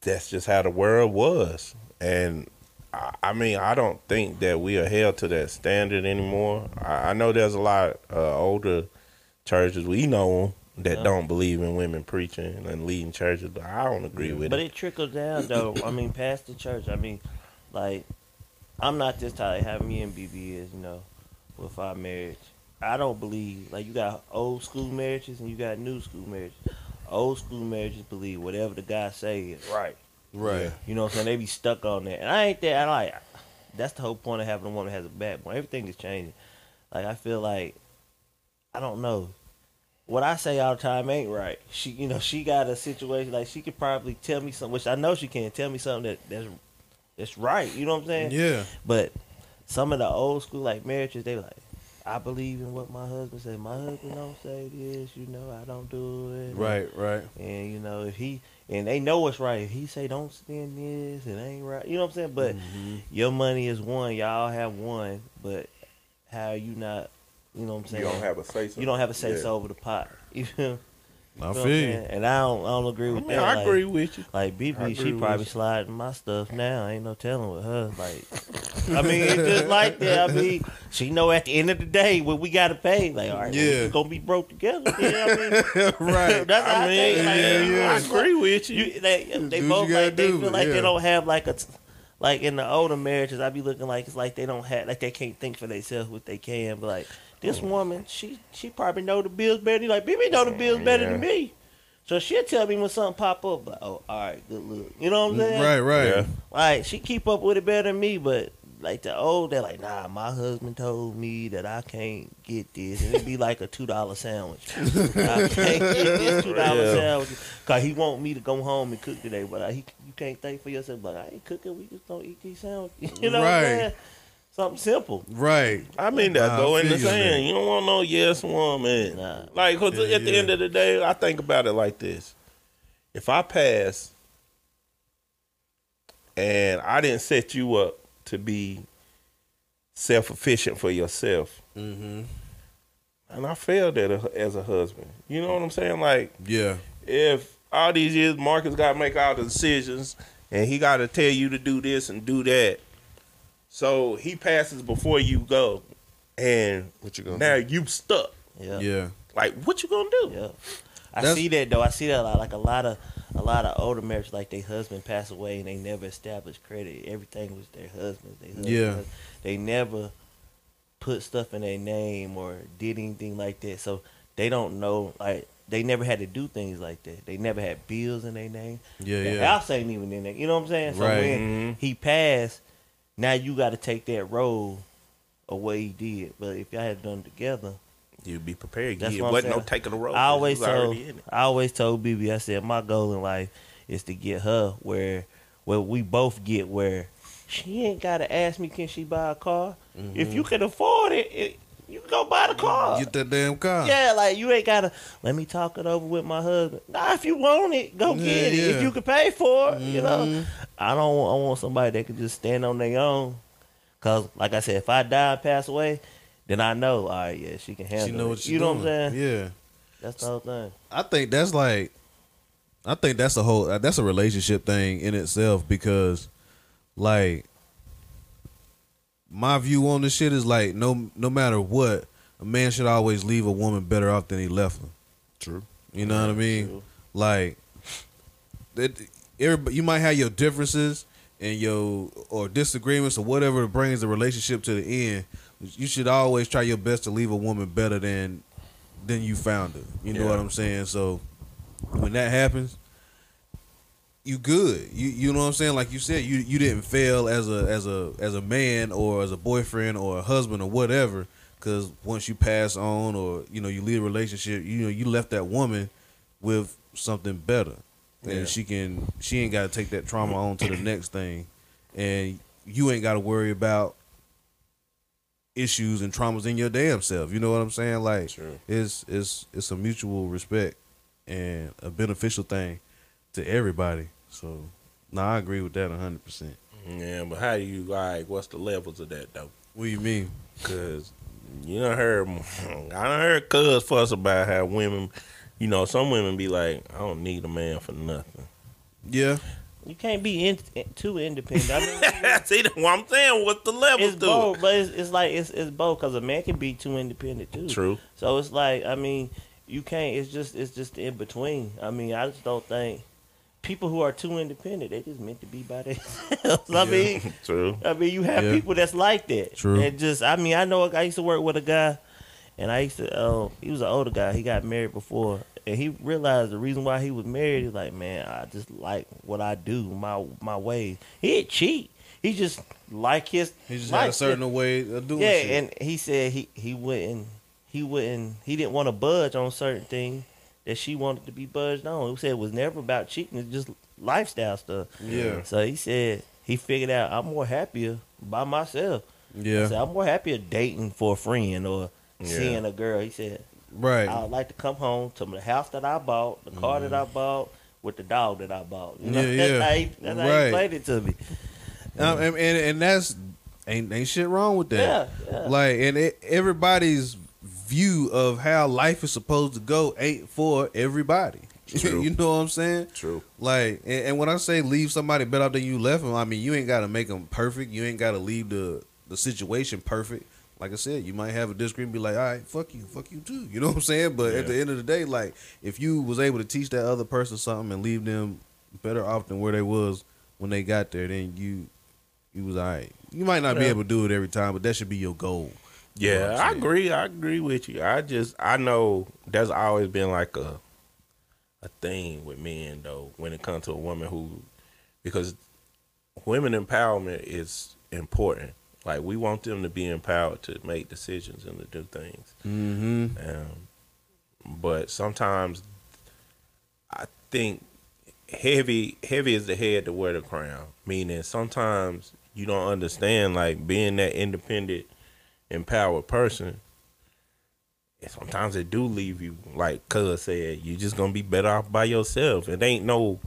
that's just how the world was. And I, I mean, I don't think that we are held to that standard anymore. I, I know there's a lot uh, older churches we know that Yeah. don't believe in women preaching and leading churches, but I don't agree with But it. it trickles down though. I mean, past the church. I mean, like, I'm not this type. How me and BB is, you know, with our marriage. I don't believe like you got old school marriages and you got new school marriages. Old school marriages believe whatever the guy say is right. right You know what I'm saying? They be stuck on that, and I ain't that. I like. That's the whole point of having a woman that has a backbone. Everything is changing. Like I feel like, I don't know. What I say all the time ain't right. She, you know, she got a situation like she could probably tell me something, which I know she can't tell me something that that's that's right. You know what I'm saying? yeah But some of the old school like marriages, they like, I believe in what my husband said. My husband don't say this. You know, I don't do it. right right And you know, if he and they know what's right. If he say don't spend this, it ain't right. You know what I'm saying? But Mm-hmm. your money is one. Y'all have one. But how you not? You know what I'm saying? You don't have a say You don't have a say so over the pot. You feel? I feel what I'm feel saying? you. And I don't. I don't agree I, with mean, that. I like, agree with you. Like BB, she probably you. sliding my stuff now. Ain't no telling with her. Like, I mean, it's just like that. I mean, she know at the end of the day what we gotta pay. Like, all right, Yeah. we gonna be broke together. You know what I mean? right That's how I I, mean, think. Like, yeah, yeah. I agree with you. You, they they do both you gotta like they do, feel like yeah. they don't have like a t- like in the older marriages. I be looking like it's like they don't have like they can't think for themselves what they can. But like this mm. woman, she she probably know the bills better. than Like BB know the bills better than me. So she'll tell me when something pop up, like, oh, all right, good look. You know what I'm mm, saying? Right, right. Yeah. Like she keep up with it better than me, but like the old, they're like, nah, my husband told me that I can't get this, and it'd be like a two dollar sandwich. I can't get this two dollar Yeah. sandwich because he want me to go home and cook today, but I, he, you can't think for yourself. But I ain't cooking. We just don't eat these sandwiches. You know what I'm saying? Something simple. Right. I mean that Nah, I go in feel the you, You don't want no yes woman. Nah. Like, cause Yeah, at the yeah. end of the day, I think about it like this: if I pass and I didn't set you up to be self efficient for yourself, Mm-hmm. and I failed at a, as a husband, you know what I'm saying? Like, Yeah. if all these years Marcus got to make all the decisions and he got to tell you to do this and do that, so he passes before you go, and What you gonna now you stuck. Yeah. Yeah. Like, what you gonna do? Yeah. I That's- see that though. I see that a lot. Like a lot of a lot of older marriages, like their husband passed away and they never established credit. Everything was their husband. Their husband Yeah. They never put stuff in their name or did anything like that. So they don't know. Like they never had to do things like that. They never had bills in their name. Yeah, the yeah. house ain't even in there. You know what I'm saying? So Right. when Mhm. he passed, now you got to take that role of what he did. But if y'all had done it together. you'd be prepared. That's Yeah, what I'm wasn't no taking the road. I always told already in it. I always told BB I said my goal in life is to get her where where we both get where she ain't gotta ask me can she buy a car. If mm-hmm. you can afford it, it you can go buy the car. Get that damn car. yeah, like you ain't gotta let me talk it over with my husband. Nah, if you want it, go Yeah, get it. yeah. If you can pay for it, you know. Mhm. I don't want, I want somebody that can just stand on their own. Cause like I said, if I die and pass away, then I know, all right, yeah, she can handle She know it. you know what I'm saying? Yeah. That's the whole thing. I think that's like, I think that's a whole that's a relationship thing in itself because, like, my view on this shit is like no no matter what, a man should always leave a woman better off than he left her. True. You know what I mean? True. Like, that everybody you might have your differences and your or disagreements or whatever brings the relationship to the end. You should always try your best to leave a woman better than than you found her. You know Yeah. what I'm saying? So when that happens, you good. You you know what I'm saying? Like you said, you you didn't fail as a as a as a man or as a boyfriend or a husband or whatever. Because once you pass on or you know you leave a relationship, you know you left that woman with something better, and Yeah. she can she ain't got to take that trauma on to the next thing, and you ain't got to worry about issues and traumas in your damn self. You know what I'm saying? Like it's it's it's a mutual respect and a beneficial thing to everybody. So, no, I agree with that hundred percent. Yeah, but how do you like? What's the levels of that though? What do you mean? Cause you done heard, I done heard Cuz fuss about how women, you know, some women be like, I don't need a man for nothing. Yeah, You can't be in, eh, too independent. I mean, See what I'm saying? What's the levels it's to both, but it's, it's like it's, it's both because a man can be too independent too. True. So it's like I mean, you can't. It's just it's just in between. I mean, I just don't think people who are too independent they just meant to be by themselves. I Yeah. mean, True. I mean, you have Yeah. people that's like that. True. And just, I mean, I know I used to work with a guy, and I used to. Uh, he was an older guy. He got married before, and he realized the reason why he was married. He's like, man, I just like what I do, my my ways. He didn't cheat. He just like his. he just had a certain it. way of doing Yeah, shit. and he said he he wouldn't he wouldn't he didn't want to budge on certain things that she wanted to be budged on. He said it was never about cheating. It's just lifestyle stuff. yeah, So he said he figured out I'm more happier by myself. Yeah, said I'm more happier dating for a friend or Yeah. seeing a girl. He said right. I would like to come home to the house that I bought, the car that I bought, with the dog that I bought. You know, Mm-hmm. Yeah, that's yeah. how he, that's how he played it to me. Um, and, and and that's ain't ain't shit wrong with that. Yeah, yeah. Like, and it, everybody's view of how life is supposed to go ain't for everybody. True. you know what I'm saying? True. Like, and, and when I say leave somebody better than you left them, I mean you ain't got to make them perfect. You ain't got to leave the the situation perfect. Like I said, you might have a disagreement, be like, all right, fuck you, fuck you too. You know what I'm saying? But at the end of the day, like, if you was able to teach that other person something and leave them better off than where they was when they got there, then you you was all right. You might not be able to do it every time, but that should be your goal. You know Yeah, I agree. I agree with you. I just I know there's always been like a a thing with men though when it comes to a woman who because women empowerment is important. Like we want them to be empowered to make decisions and to do things. Mm-hmm. Um, but sometimes I think heavy heavy is the head to wear the crown. Meaning sometimes you don't understand like being that independent, empowered person. And sometimes it do leave you like Cuz said, you just gonna be better off by yourself. It ain't no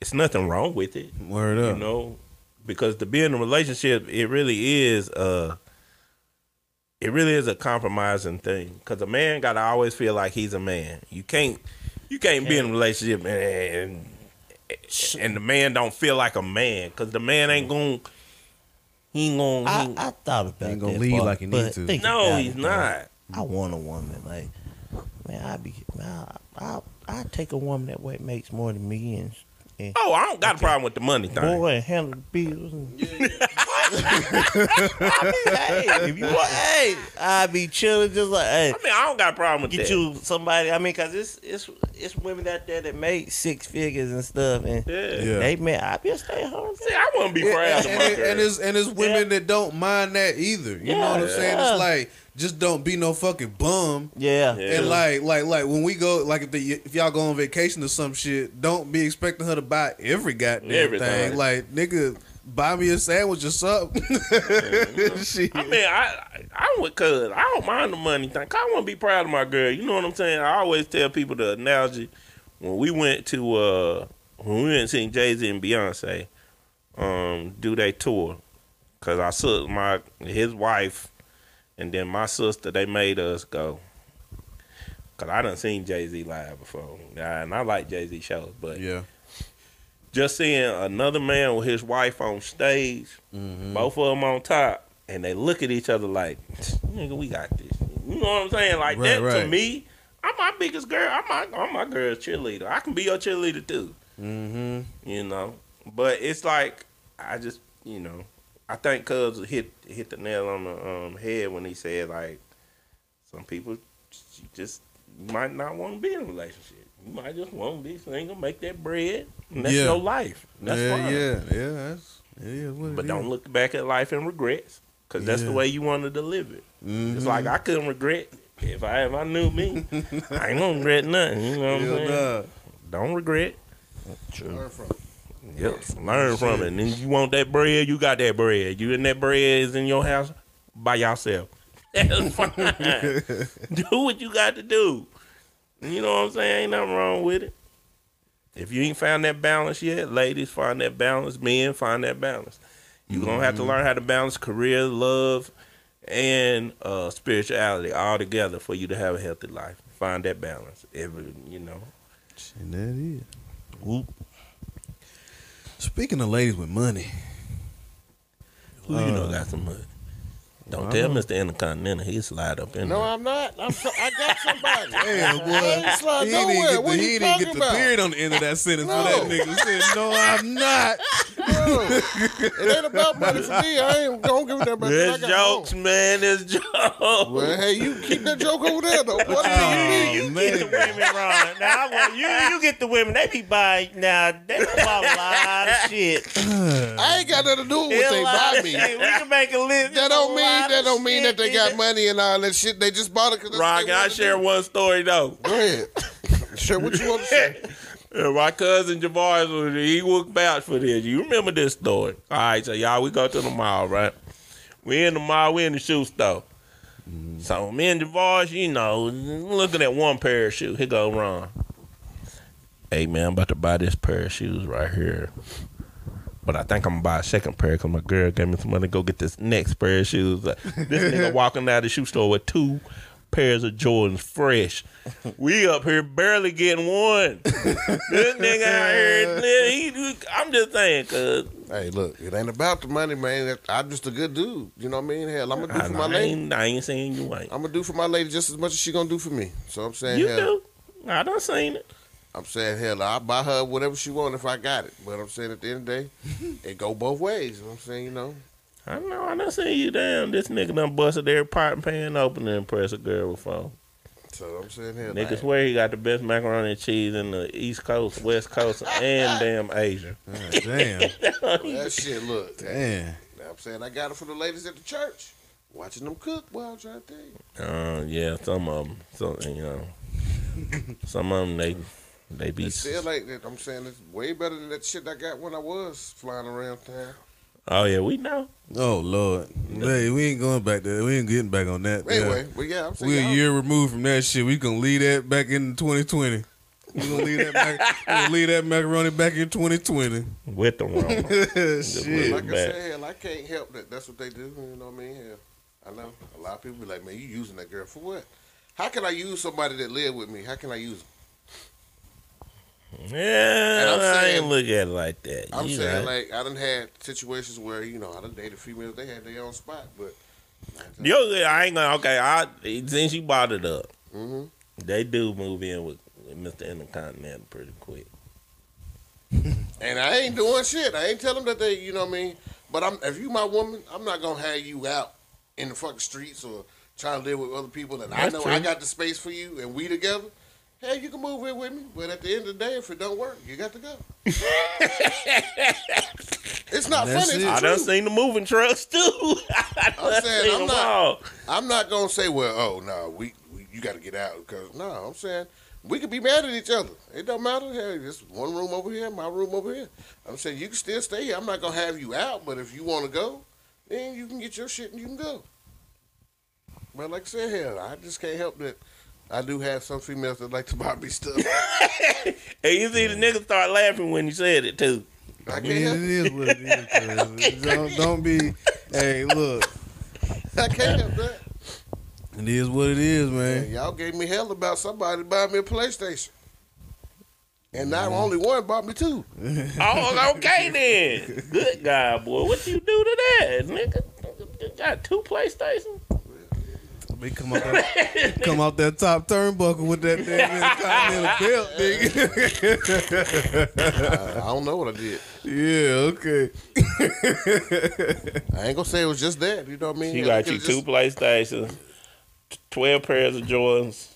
it's nothing wrong with it. Word You up. know, because to be in a relationship, it really is a, it really is a compromising thing. Because a man gotta always feel like he's a man. You can't, you can't be in a relationship and and the man don't feel like a man. Because the man ain't gonna, he ain't gonna. I, he- I thought about Ain't gonna that lead part, like he need but to. think no, about he's it, though. not. I want a woman like, man, I be, man, I, I, I take a woman that way makes more than me and, and Oh, I don't got a problem with the money thing. boy and handle the bills. And, I mean, hey, if you want, hey, I be chilling just like, hey, I mean, I don't got a problem with get that. you somebody. I mean, cause it's it's it's women out there that make six figures and stuff, and yeah. Yeah. they man, I be a stay at home. See, I wouldn't be Yeah, proud and, of my and, girl. and it's and it's women that don't mind that either. You know what I'm saying? It's like just don't be no fucking bum. Yeah, Yeah. And like like like when we go like if the if y'all go on vacation or some shit, don't be expecting her to buy every goddamn Everything. thing. Like nigga, buy me a sandwich or something. Shit. I mean, I I- I'm with cuz. I don't mind the money thing. 'cause I want to be proud of my girl. You know what I'm saying? I always tell people the analogy when we went to uh when we went and seen Jay Z and Beyonce um do their tour. Cause I saw my his wife and then my sister they made us go. Cause I done seen Jay Z live before, and I like Jay Z shows, but yeah. just seeing another man with his wife on stage, Mm-hmm. both of them on top, and they look at each other like, "Nigga, we got this." You know what I'm saying? Like Right, that to me, I'm my biggest girl. I'm my I'm my girl's cheerleader. I can be your cheerleader too. Mm-hmm. You know, but it's like I just you know I think Cubs hit hit the nail on the um, head when he said like some people you just might not want to be in a relationship. You might just want to be single, make that bread, and that's Yeah. your life. That's yeah, fine. yeah, yeah. That's it is what But is. don't look back at life and regrets, because that's the way you wanted to live it. Mhm. It's like I couldn't regret if I if I knew me, I ain't gonna regret nothing. You know what I'm saying? nah. Don't regret. Learn from it. Yep. Learn from it. And then you want that bread, you got that bread. You and that bread is in your house by yourself. That's fine. do what you got to do. You know what I'm saying? Ain't nothing wrong with it. If you ain't found that balance yet, ladies, find that balance. Men, find that balance. You're gonna have to learn how to balance career, love, and uh, spirituality all together for you to have a healthy life. Find that balance. Every you know. And that is. Whoop. Speaking of ladies with money, Who you know Uh, got some money? Don't tell know. Mr. Intercontinental he slide up in there. No, there. I'm not. I'm so, I got somebody. Damn, boy. I ain't slide he nowhere. didn't get What the, are he you didn't talking get the about? period on the end of that sentence No. for that nigga. Said, no, I'm not. Bro, it ain't about money for me. I ain't gonna give it that much. There's I got jokes, man. There's jokes. home. Well, hey, you keep that joke over there though. What do Oh, you mean? You man. get the women wrong. Now I want you. You get the women. They be buying now. They buy a lot of shit. I ain't got nothing to do with what A they lot buy of me. shit. We can make a list. That don't mean lot that don't mean that they got money and all that shit. They just bought it because Ron, can I share one story though? Go ahead. Share what you want to say. Uh, My cousin Javaris, was- he would vouch for this. You remember this story? All right, so y'all, we go to the mall, right? We in the mall, we in the shoe store. So me and Javaris, you know, looking at one pair of shoes. Here go Ron. Hey man, I'm about to buy this pair of shoes right here. But I think I'm gonna buy a second pair because my girl gave me some money to go get this next pair of shoes. This nigga walking out of the shoe store with two pairs of Jordans fresh. We up here barely getting one. this nigga out here, he, I'm just saying, cause Hey, look, it ain't about the money, man. I'm just a good dude. You know what I mean? Hell, I'm gonna do I, for my I lady. ain't, I ain't saying you ain't. I'm gonna do for my lady just as much as she gonna do for me. So I'm saying, You hell, do. I done seen it. I'm saying, hell, I'll buy her whatever she want if I got it. But I'm saying at the end of the day, it go both ways. You know I'm saying, you know. I know. I done seen you down. This nigga done busted every pot and pan open to impress a girl before. So I'm saying here, Nigga swear he got the best macaroni and cheese in the East Coast, West Coast, and damn Asia. God damn. that shit look. damn. Now I'm saying I got it for the ladies at the church. Watching them cook while I'm trying to tell you. Uh, yeah, some of them, so you know, some of them they they be. It's still like that. I'm saying it's way better than that shit I got when I was flying around town. Oh yeah, we know. Oh Lord. Hey, we ain't going back there. We ain't getting back on that. Anyway, Yeah. but yeah, I'm We a y'all- year removed from that shit. We gonna leave that back in 2020. We gonna leave that mac- we gonna leave that macaroni back in 2020. With the wrong. shit. Like I back. said, hell, I can't help that. That's what they do. You know what I mean? Hell, I know a lot of people be like, man, you using that girl for what? How can I use somebody that live with me? How can I use them? Yeah, And I'm I saying- ain't look at it like that. I'm You saying right. like I done had situations where you know I done dated females. They had their own spot, but Yo, I ain't gonna. Okay, I since you brought it up, hmm they do move in with, Mr. Intercontinental pretty quick. and I ain't doing shit. I ain't telling them that they, you know what I mean. But I'm if you my woman, I'm not gonna have you out in the fucking streets or trying to live with other people that I know true. I got the space for you and we together. Hey, you can move in with me, but at the end of the day, if it don't work, you got to go. it's not That's funny. it. I It's done seen the moving trucks too. I done I'm saying, I'm not- all. I'm not gonna say, well, oh no, we, we you got to get out because no, I'm saying we could be mad at each other. It don't matter. Hey, this one room over here, my room over here. I'm saying you can still stay here. I'm not gonna have you out, but if you want to go, then you can get your shit and you can go. But like I said, hell, I just can't help that. I do have some females that like to buy me stuff. Hey, you see the nigga start laughing when you said it too. I I can't mean, help. it is what it is. cuz. Don't, don't be. Hey, look. I can't help that. It is what it is, And man. y'all gave me hell about somebody buying me a PlayStation. And not mm-hmm. only one bought me two. Oh, okay then. Good guy, boy. What you do to that, nigga? You Got two PlayStations. We come out that, come out that top turnbuckle with that damn continental belt, nigga. I, I don't know what I did. yeah, okay. I ain't gonna say it was just that. You know what I mean? She got you two PlayStations, t- twelve pairs of Jordans.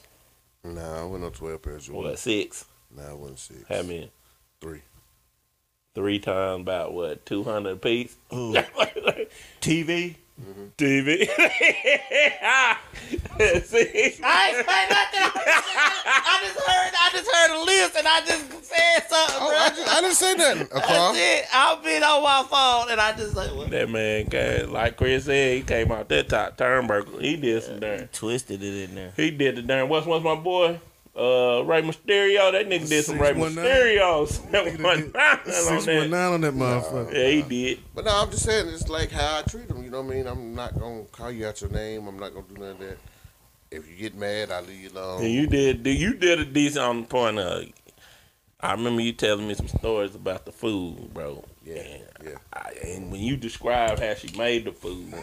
Nah, I wasn't no twelve pairs of What Jordans. six? Nah, I wasn't six. How many? Three. Three times about what? Two hundred a piece. Ooh. TV. TV. See? I ain't say nothing. I just heard. I just heard a list, and I just said something, Oh, bro. I, just, I didn't say nothing. A That's it. I've been on my phone, and I just like what? That man came, like Chris said, he came out that top turnbuckle. He did some darn. twisted it in there. He did the darn. What's what's my boy? Uh, Rey Mysterio. That nigga did some Rey 619. Mysterio. 719 on Six that. one nine on that motherfucker. Yeah, he did. But no, I'm just saying it's like how I treat them. You know what I mean? I'm not gonna call you out your name. I'm not gonna do none of that. If you get mad, I leave you alone. And you did. You did a decent on the point of. I remember you telling me some stories about the food, bro. Yeah, And, yeah. I, and when you described how she made the food,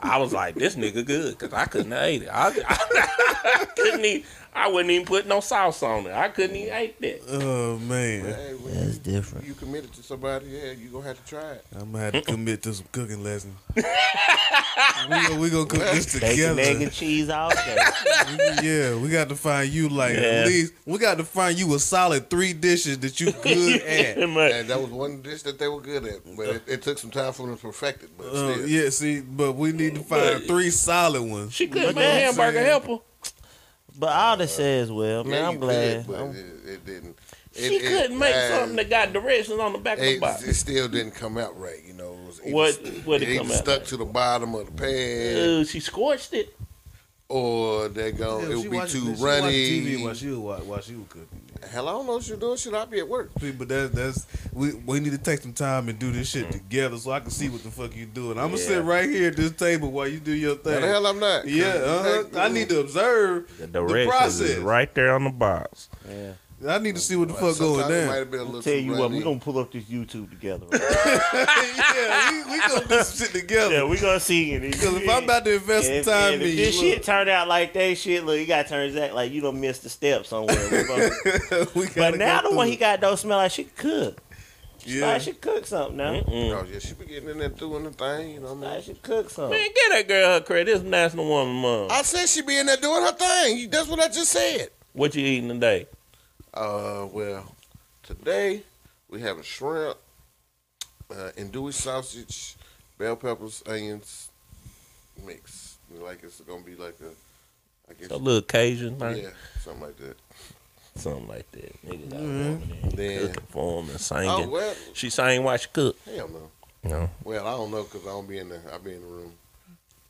I was like, "This nigga good," because I couldn't eat it. I, I, couldn't eat. I wouldn't even put no sauce on it. I couldn't even eat that. Oh man, Hey, That's you, different. you committed to somebody, yeah, you gonna have to try it. I'm gonna have to commit to some cooking lessons. we gonna, we gonna cook this Bacon, egg, together. and cheese all day. yeah, we got to find you like Yeah. at least we got to find you a solid three dishes that you good at. And that was one dish that they were good at, but it, it took some time for them to perfect it. But Uh, still, yeah, see, but we need to find But- three solid ones. she couldn't make a hamburger helper. But all they say is, well, man, yeah, I'm glad. Could, but I'm- it, it didn't. She it, it- couldn't make uh, something that got directions on the back of the box. it still didn't come out right, you know. It was either- What- what it come out stuck like? to the bottom of the pan, Uh, she scorched it. or they go Yeah, it would be watch- too she watch runny. TV while she was while she was cooking. Hell, I don't know what you're doing. Should I be at work? But that's that's we we need to take some time and do this shit together so I can see what the fuck you're doing. I'm gonna Yeah. sit right here at this table while you do your No, thing. the hell I'm not. yeah, uh-huh. I need to observe The the directions process. is right there on the box. yeah. I need to oh, see what the fuck Sometimes going it might down. have been a little Tell too you what, runny. we gonna pull up this YouTube together. yeah, we, we gonna do some shit together. yeah, we gonna see it. Because if I'm about to invest some if, time if in you, this look, shit turned out like that shit, look, you gotta turn exact like you don't miss the step somewhere. We gonna- we but gotta now go the one through he got don't smell like she could cook. I should cook something now. Oh yeah, she be getting in there doing the thing. You know what I I mean? should cook something. Man, get that girl her credit. It's National Woman Month. I said she be in there doing her thing. That's what I just said. What you eating today? Uh, well, today we have a shrimp, uh, andouille sausage, bell peppers, onions, mix. Like it's gonna be like a, I guess, A little Cajun thing? yeah, something like that. Something like that. Nigga got Mhm. over there Then- cooking for him and singing. Oh well, She sang while she cook. hell no. No. Well, I don't know because I don't be in the. I be in the room.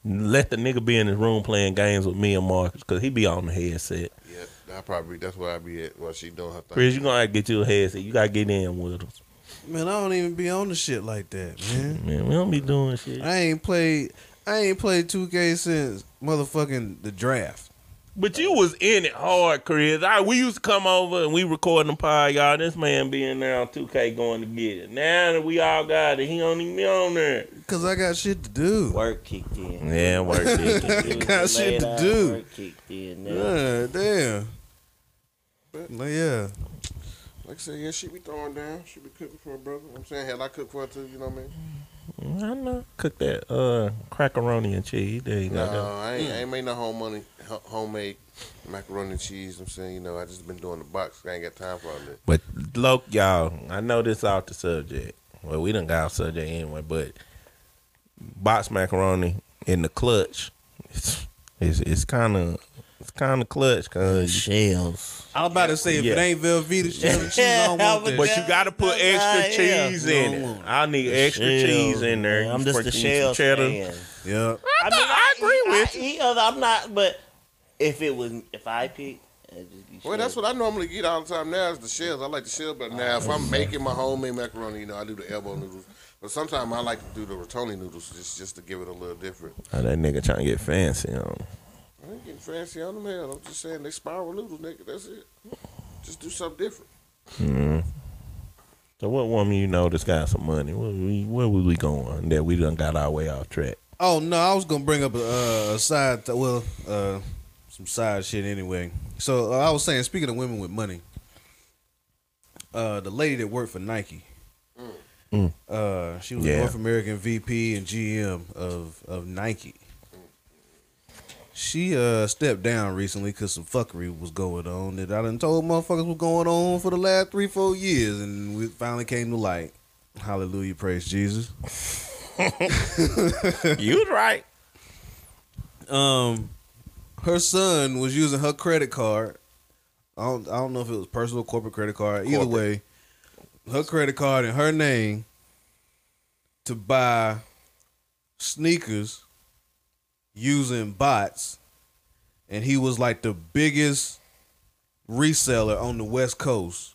Let the nigga be in his room playing games with me and Marcus because he be on the headset. Yeah, I probably that's where I be at while she doing her thing. Chris, you gonna have to get you a headset. You gotta get in with us. Man, I don't even be on the shit like that, man. Man, we don't be doing shit. I ain't played. I ain't played 2K since motherfucking the draft. But you was in it hard, Chris. I we used to come over and we recording the pod, y'all. This man being there on 2K going to get it. Now that we all got it, he don't even be on there. Cause I got shit to do. Work kicked in. Yeah, work it. It Got shit to late do. Work kicked in. Now. Yeah, damn. Like, yeah. Like I said, yeah, she be throwing down. She be cooking for her brother. I'm saying, hell, I cook for her too. You know what I mean? I know. Cook that uh crackaroni and cheese. There you No, go. I ain't, I ain't made no home money, ho- homemade macaroni and cheese. I'm saying, you know, I just been doing the box. I ain't got time for all that. But look, y'all, I know this off the subject. Well, we done got off subject anyway, but box macaroni in the clutch, it's it's, it's kind of it's kind of clutch cause. Shells. I was about to say if Yeah. it ain't Velveeta cheddar cheese, I don't want would- that. But you got to put extra yeah. cheese in No. it. I need extra cheese in there. Man, I'm You just the sprinkle shell cheddar. fan. Yeah. I mean, I agree eat, with I eat other. I'm not, but if it was, if I pick, it'd just be. Well, that's what I normally get all the time now is the shells. I like the shells, but now if I'm making my homemade macaroni, you know, I do the elbow noodles. But sometimes I like to do the rotini noodles just just to give it a little different. Oh, that nigga trying to get fancy on. I ain't getting fancy on them hell. I'm just saying they spiral noodles, nigga. That's it. Just do something different. Mm. So what woman you know that's got some money? Where we where was we going that we done got our way off track? Oh no, I was gonna bring up a, uh, a side, th- well, uh, some side shit anyway. So uh, I was saying, speaking of women with money, uh, the lady that worked for Nike, Mm. uh, she was Yeah. North American VP and GM of of Nike. She uh stepped down recently because some fuckery was going on that I done told motherfuckers was going on for the last three four years, and we finally came to light. Hallelujah, praise Jesus. you was right. um her son was using her credit card. I don't I don't know if it was personal corporate credit card. Either way, her credit card in her name to buy sneakers using bots. And he was like the biggest reseller on the West Coast.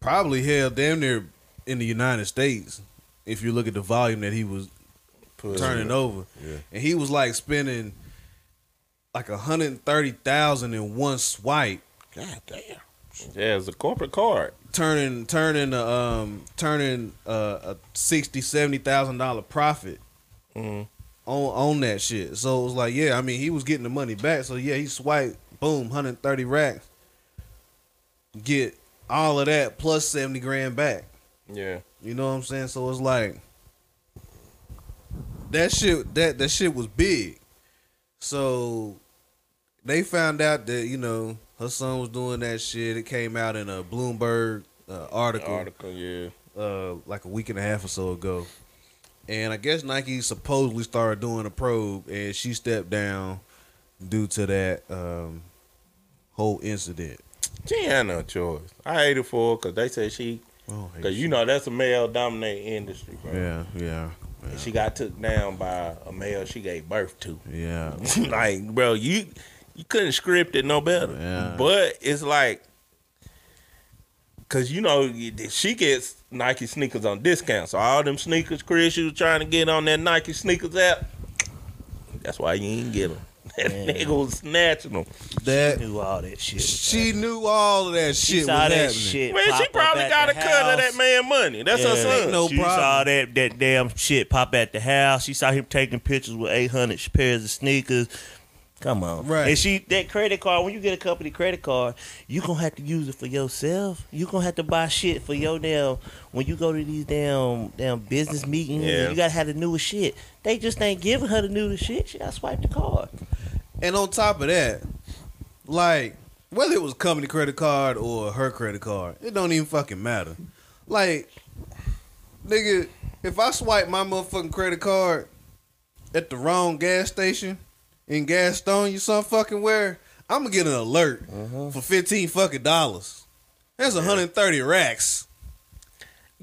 Probably hell damn near in the United States. If you look at the volume that he was turning over. Yeah. And he was like spending like a hundred and thirty thousand in one swipe, God damn. Yeah, it's a corporate card. turning turning a um turning uh, a sixty seventy thousand dollar profit Mhm. On on that shit. So it was like, yeah, I mean, he was getting the money back. So yeah, he swiped, boom, hundred thirty racks, get all of that plus seventy grand back. Yeah. You know what I'm saying? So it's like that shit that that shit was big. So they found out that, you know, her son was doing that shit. It came out in a Bloomberg uh, article, Article, yeah. uh like a week and a half or so ago. And I guess Nike supposedly started doing a probe and she stepped down due to that um whole incident. She had no choice. I hate it for her because they said she, Oh, because you know that's a male dominated industry, bro. Yeah, yeah. And she got took down by a male she gave birth to. Yeah. like, bro, you you couldn't script it no better. Yeah. But it's like, cause you know she gets Nike sneakers on discount, so all them sneakers Chris you was trying to get on that Nike sneakers app. That's why you ain't get them. That Man. nigga was snatching them. That knew all that shit. She knew all of that She shit saw was that happening. shit. Man, she pop up probably at got a the cut of house. that man money. That's her Yeah. son. Ain't no she problem. saw that that damn shit pop at the house. She saw him taking pictures with eight hundred pairs of sneakers. Come on, Right. And she that credit card. When you get a company credit card, you gonna have to use it for yourself. You gonna have to buy shit for your damn. When you go to these damn damn business meetings, Yeah. you gotta have the newest shit. They just ain't giving her the newest shit. She gotta swipe the card. And on top of that, like whether it was company credit card or her credit card, it don't even fucking matter. Like, nigga, if I swipe my motherfucking credit card at the wrong gas station in Gaston, you some fucking where, I'm gonna get an alert for fifteen fucking dollars. That's 130 racks.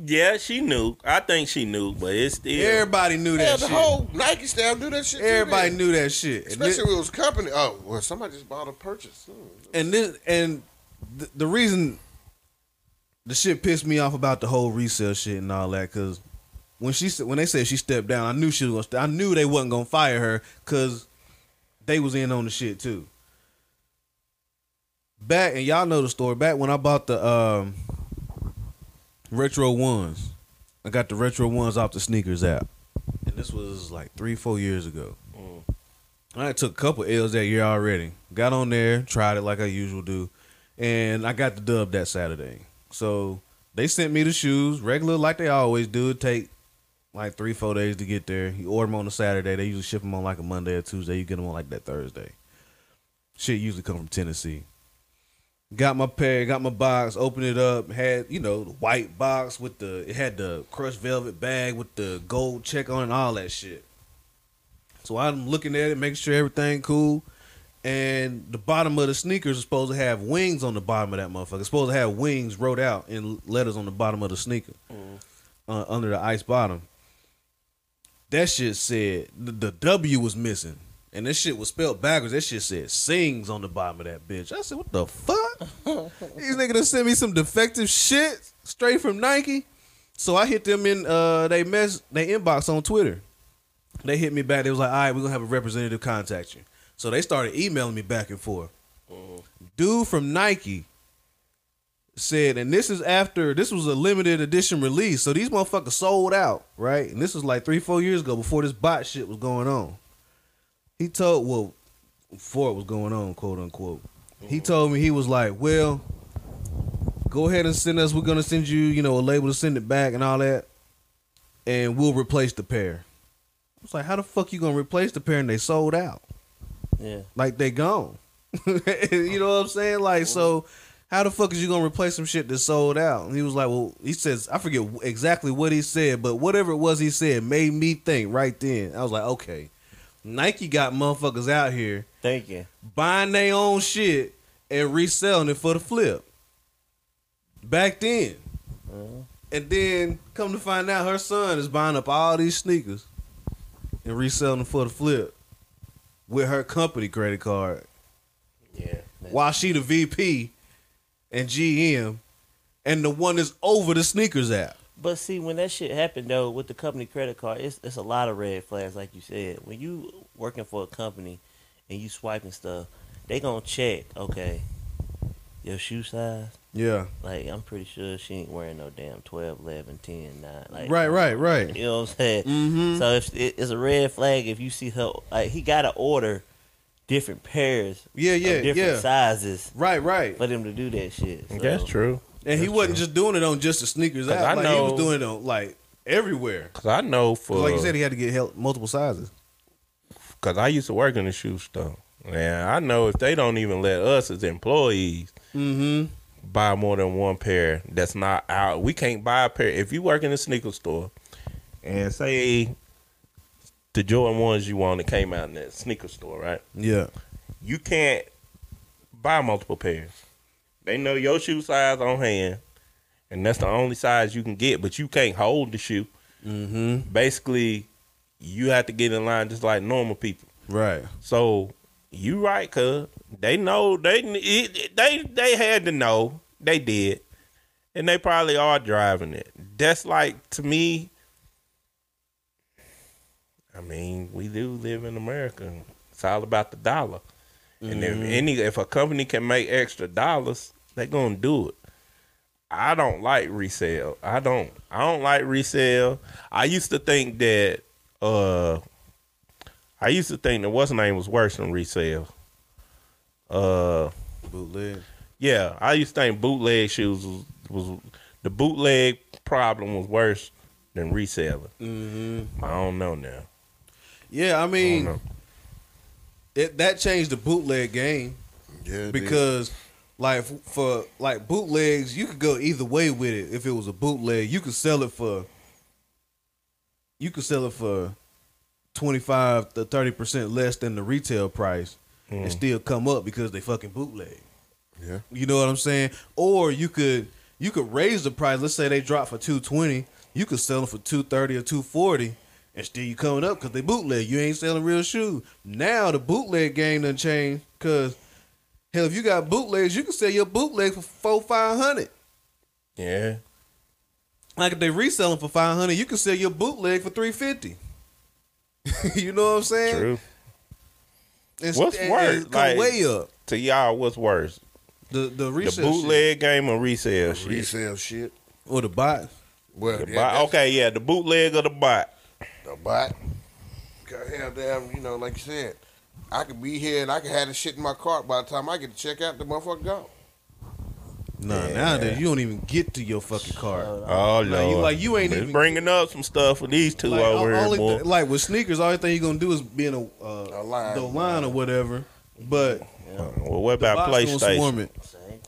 Yeah, she knew. I think she knew, but it's still. Everybody knew Yeah, that the shit. whole Nike staff do that shit. Everybody then. knew that shit. Especially thi- if it was company. Oh, well, somebody just bought a purchase. Hmm. and this and the, the reason the shit pissed me off about the whole resale shit and all that because when she when they said she stepped down, I knew she was gonna. I knew they wasn't gonna fire her because they was in on the shit too. Back and y'all know the story. Back when I bought the um, retro ones, I got the retro ones off the sneakers app, and this was like three four years ago. I took a couple L's that year already. Got on there, tried it like I usually do, and I got the dub that Saturday. So they sent me the shoes, regular like they always do. Take like three, four days to get there. You order them on a Saturday. They usually ship them on like a Monday or Tuesday. You get them on like that Thursday. Shit usually come from Tennessee. Got my pair, got my box, opened it up, had, you know, the white box with the, it had the crushed velvet bag with the gold check on it and all that shit. So I'm looking at it, making sure everything cool. And the bottom of the sneakers is supposed to have wings on the bottom of that motherfucker. It's supposed to have wings wrote out in letters on the bottom of the sneaker, uh, under the ice bottom. That shit said the, the W was missing, and this shit was spelled backwards. That shit said "sings" on the bottom of that bitch. I said, "What the fuck? These niggas done sent me some defective shit straight from Nike." So I hit them in uh they mess they inbox on Twitter. They hit me back. They was like, "All right, we're gonna have a representative contact you." So they started emailing me back and forth. Dude from Nike said, and this is after this was a limited edition release, so these motherfuckers sold out, right? And this was like three, four years ago before this bot shit was going on. He told, well, before it was going on, quote unquote. He mm-hmm. told me he was like, well, go ahead and send us. We're gonna send you, you know, a label to send it back and all that, and we'll replace the pair. I was like, how the fuck you gonna replace the pair and they sold out? Yeah. Like they gone. you know what I'm saying? Like so, how the fuck is you gonna replace some shit that sold out? And he was like, well, he says I forget exactly what he said, but whatever it was he said made me think right then. I was like, okay, Nike got motherfuckers out here Thank you. buying their own shit and reselling it for the flip. Back then. Mm-hmm. And then come to find out her son is buying up all these sneakers and reselling them for the flip with her company credit card. Yeah. While she the VP and GM and the one that's over the sneakers app. But see, when that shit happened though, with the company credit card, it's it's a lot of red flags, like you said. When you working for a company and you swiping stuff, they gonna check, okay, your shoe size. Yeah. Like I'm pretty sure she ain't wearing no damn 12, 11, 10, 9. Like Right, right, right. You know what I'm saying? Mm-hmm. So if it, it's a red flag if you see her, like he got an order different pairs, Yeah, of yeah, different yeah. sizes Right, right. for them to do that shit. So, That's true. And he wasn't true. just doing it on just the sneakers. app. I Like he was doing it on like everywhere. Cause I know for Like you said, he had to get help multiple sizes. Cause I used to work in the shoe store, and I know if they don't even let us as employees Mm-hmm. buy more than one pair, that's not out. We can't buy a pair. If you work in a sneaker store, and say the Jordan ones you want that came out in that sneaker store, right? Yeah. You can't buy multiple pairs. They know your shoe size on hand, and that's the only size you can get. But you can't hold the shoe. Mm-hmm. Basically, you have to get in line just like normal people. Right. So you right, cuz they know they it, they they had to know they did, and they probably are driving it. That's like to me. I mean, we do live in America. It's all about the dollar, and if any if a company can make extra dollars, they're gonna do it. I don't like resale. I don't. I don't like resale. I used to think that. uh I used to think that what's name was worse than resale. Uh, Bootleg. yeah, I used to think bootleg shoes was, was the bootleg problem was worse than reselling. Mm-hmm. I don't know now. Yeah, I I mean, know. it that changed the bootleg game Yeah, it did. because, like, for like bootlegs, you could go either way with it. If it was a bootleg, you could sell it for. You could sell it for twenty five to thirty percent less than the retail price, and hmm. still come up because they fucking bootleg. yeah, You know what I'm saying? Or you could you could raise the price. Let's say they drop for two twenty. You could sell them for two thirty or two forty, and still you coming up because they bootleg. You ain't selling real shoes. Now the bootleg game done changed because hell, if you got bootlegs, you can sell your bootleg for four five hundred. Yeah, Like if they resell them for five hundred, you can sell your bootleg for three fifty. you know what I'm saying? true. And, What's and- worse? and come Like- way up. To y'all, what's worse, The the the resale shit. bootleg game or resale shit? resale shit. or the bot. Well, The yeah, bot- okay, yeah, the bootleg or the bot. The bot. Cause hell, damn, you know, like you said, I could be here and I could have the shit in my cart by the time I get to check out. The motherfucker gone. Nah, Yeah. nowadays you don't even get to your fucking car. Oh Like, no, you- like, you ain't It's even- bringing up some stuff for these two Like, over here, only boy. th- like with sneakers, all thing you're gonna do is be in a, uh, A line. the line or whatever. But well, what about bots PlayStation? swarm it.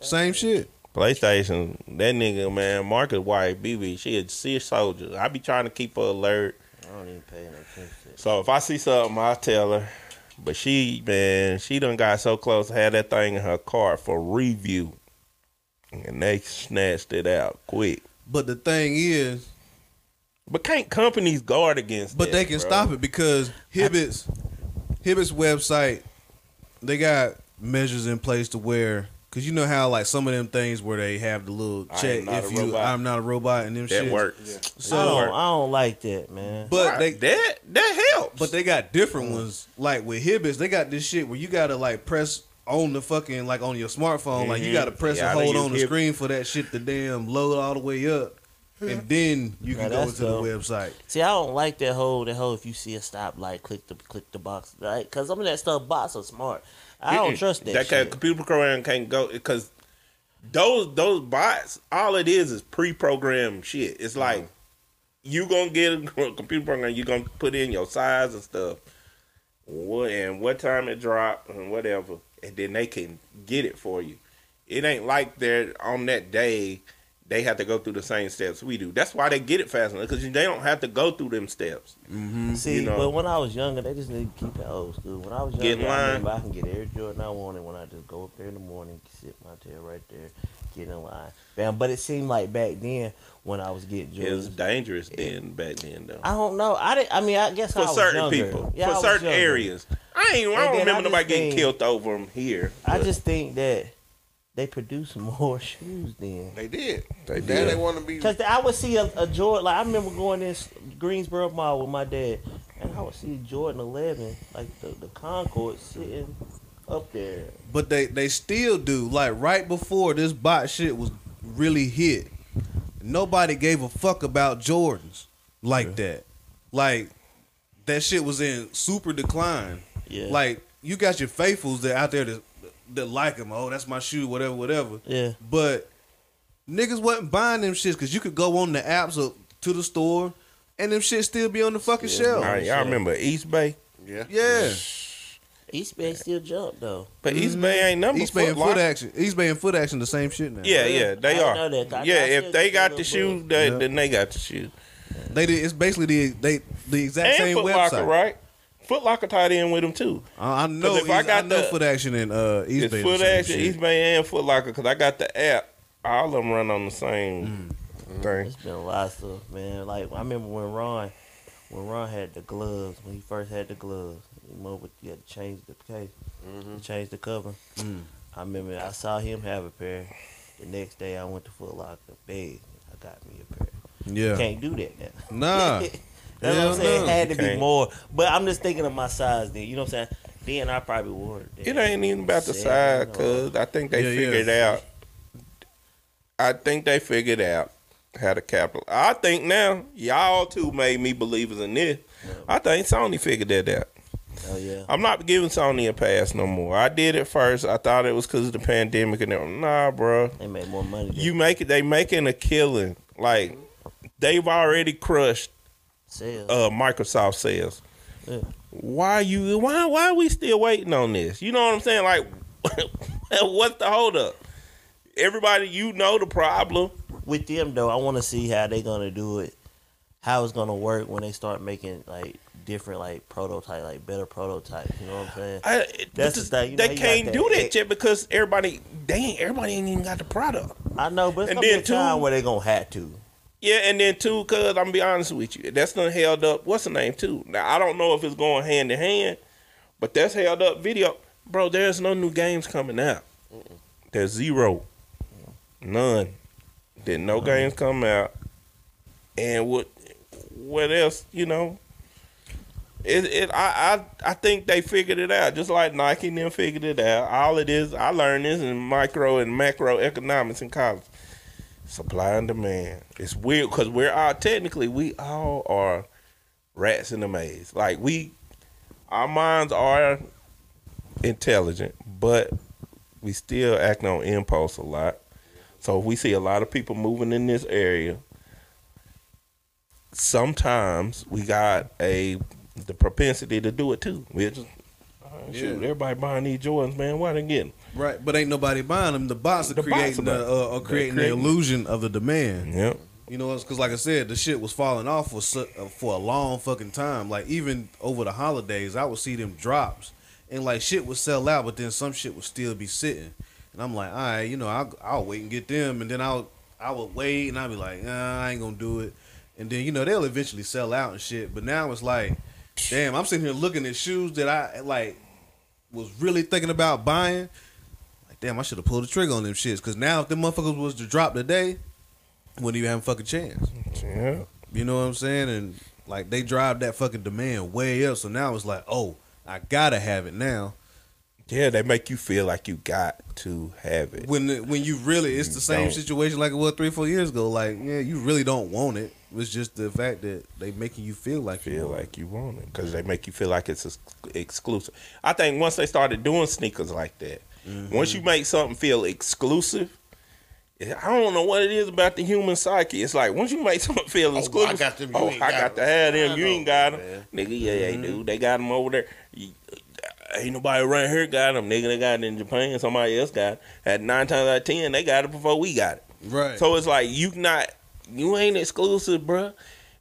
Same shit. PlayStation, that nigga man, Marcus White, BB, she a serious soldier. I be trying to keep her alert. I don't even pay no attention. to it. So if I see something, I tell her. But she, man, she done got so close Had that thing in her car for review, and they snatched it out quick. But the thing is, But can't companies guard against? but that, they can bro? stop it because Hibbett's Hibbett's website, they got measures in place to where. Cause you know how like some of them things where they have the little check if you robot. I'm not a robot and them shit. That shit. works. So, I don't, I don't like that, man. but they that that helps. But they got different ones. Like with Hibbett's, they got this shit where you gotta like press on the fucking like on your smartphone. Like you Mhm. gotta press Yeah, and hold on the Hib- screen for that shit to damn load all the way up. And then you Now can go that's into the website. See, I don't like that whole that whole if you see a stoplight, click the click the box, right? Because some of that stuff bots are smart. I don't Mm-mm. trust that. That kind shit. computer program can't go because those those bots, all it is is pre-programmed shit. It's mm-hmm. like you gonna get a computer program, you gonna put in your size and stuff, what and what time it dropped and whatever, and then they can get it for you. It ain't like they're on that day. They have to go through the same steps we do. That's why they get it faster because they don't have to go through them steps. Mm-hmm. See, you know. but when I was younger, they just need to keep it old school. When I was Get in younger, I remember I can get every Jordan I wanted when I just go up there in the morning, sit my tail right there, get in line. Bam. But it seemed like back then when I was getting It was Jordans, dangerous then back then though. I don't know. I didn't. I mean, I guess I for was certain younger. people, Yeah, for was certain younger. areas. I ain't. I don't then I remember just nobody getting killed over them here. I just think that they produce more shoes then. They did. They Now did. they want to be. Cause I would see a, a Jordan. Like I remember going in Greensboro Mall with my dad, and I would see Jordan Eleven, like the the Concord, sitting up there. But they they still do. Like right before this bot shit was really hit, nobody gave a fuck about Jordans like that. Like that shit was in super decline. Yeah. Like you got your faithfuls that out there that that like them. Oh, that's my shoe, whatever, whatever. Yeah. But niggas wasn't buying them shits because you could go on the apps or to the store and them shit still be on the fucking shelf. All right, y'all remember East Bay, yeah. Yeah. East Bay still jump though. but East Bay ain't number. East Bay and Foot Foot Action. East Bay and Foot Action the same shit now. Yeah, yeah, they I are. know that. Yeah, if they got the the shoe, they, Yeah. then they got the shoe. They did. It's basically the they the exact And same Foot website. Locker, right? Foot Locker tied in with them too. I, I know. if I East- got know the- Foot Action and uh, East It's Bay. Foot Action, shit. East Bay, and Foot Locker because I got the app. All of them run on the same Mm. thing. It's been a lot of stuff, man. Like I remember when Ron, when Ron had the gloves, when he first had the gloves, you know, but you had to change the case, change the cover. Mm. I remember I saw him have a pair. The next day I went to Foot Locker, big. I got me a pair. Yeah. Can't do that now. Nah. That's Hell what I'm saying. no. It had to be more. But I'm just thinking of my size then. You know what I'm saying? Then I probably wore it. It ain't even about the size, cause I think they Yeah, yeah. figured out. I think they figured out how to capital. I think now y'all two made me believers in this. I think Sony figured that out. Oh yeah. I'm not giving Sony a pass no more. I did it first. I thought it was because of the pandemic and everything. Nah, bro. They make more money. You make it. They making a killing. Like they've already crushed sales. uh, Microsoft sales. Yeah. Why you? Why? Why are we still waiting on this? You know what I'm saying? Like, what's the holdup? Everybody, you know the problem. With them though, I want to see how they're gonna do it. How it's gonna work when they start making like different like prototype, like better prototypes. You know what I'm saying? I, That's the thing, you know, they can't got do that- that yet because everybody, they ain't, everybody ain't even got the product. I know, but it's And gonna be then a time too- where they gonna have to. Yeah, and then too, cause I'm gonna be honest with you, that's done held up. What's the name too? Now I don't know if it's going hand in hand, but that's held up video, bro. There's no new games coming out. There's zero, none. There's no mm-hmm. games come out, and what, what else? You know, it, it I, I I think they figured it out, just like Nike and them figured it out. All it is, I learned this in micro and macro economics in college. Supply and demand. It's weird because we're all technically we all are rats in the maze. Like we, our minds are intelligent, but we still act on impulse a lot. So if we see a lot of people moving in this area, sometimes we got a the propensity to do it too. We just shoot, Yeah. everybody buying these Jordans, man. Why they getting? Right, but ain't nobody buying them. The bots are The bots creating are the uh, are creating the illusion of the demand. Yep. You know, because like I said, the shit was falling off for su- uh, for a long fucking time. Like even over the holidays, I would see them drops, and like shit would sell out, but then some shit would still be sitting. And I'm like, all right, you know, I'll, I'll wait and get them, and then I'll I would wait, and I'll be like, nah, I ain't gonna do it. And then you know they'll eventually sell out and shit. But now it's like, damn, I'm sitting here looking at shoes that I like was really thinking about buying. Damn, I should have pulled the trigger on them shits. Because now if them motherfuckers was to drop today, wouldn't even have a fucking chance. Yeah. You know what I'm saying? And like they drive that fucking demand way up. So now it's like, oh, I gotta have it now. Yeah, they make you feel like you got to have it. When the, when you really, it's the same Don't. situation like it was three four years ago. Like yeah, you really don't want it. It's just the fact that they making you feel like you feel want it. like you want it because they make you feel like it's ex- exclusive. I think once they started doing sneakers like that, Mm-hmm. once you make something feel exclusive, I don't know what it is about the human psyche. It's like once you make something feel I exclusive, got them, you oh, I got got to have them. You ain't got them, man. nigga. Yeah, Mm-hmm. do. They got them over there. You- Ain't nobody right here got them, nigga. They got it in Japan. Somebody else got it. At nine times out of ten, they got it before we got it. Right. So it's like you not you ain't exclusive, bruh.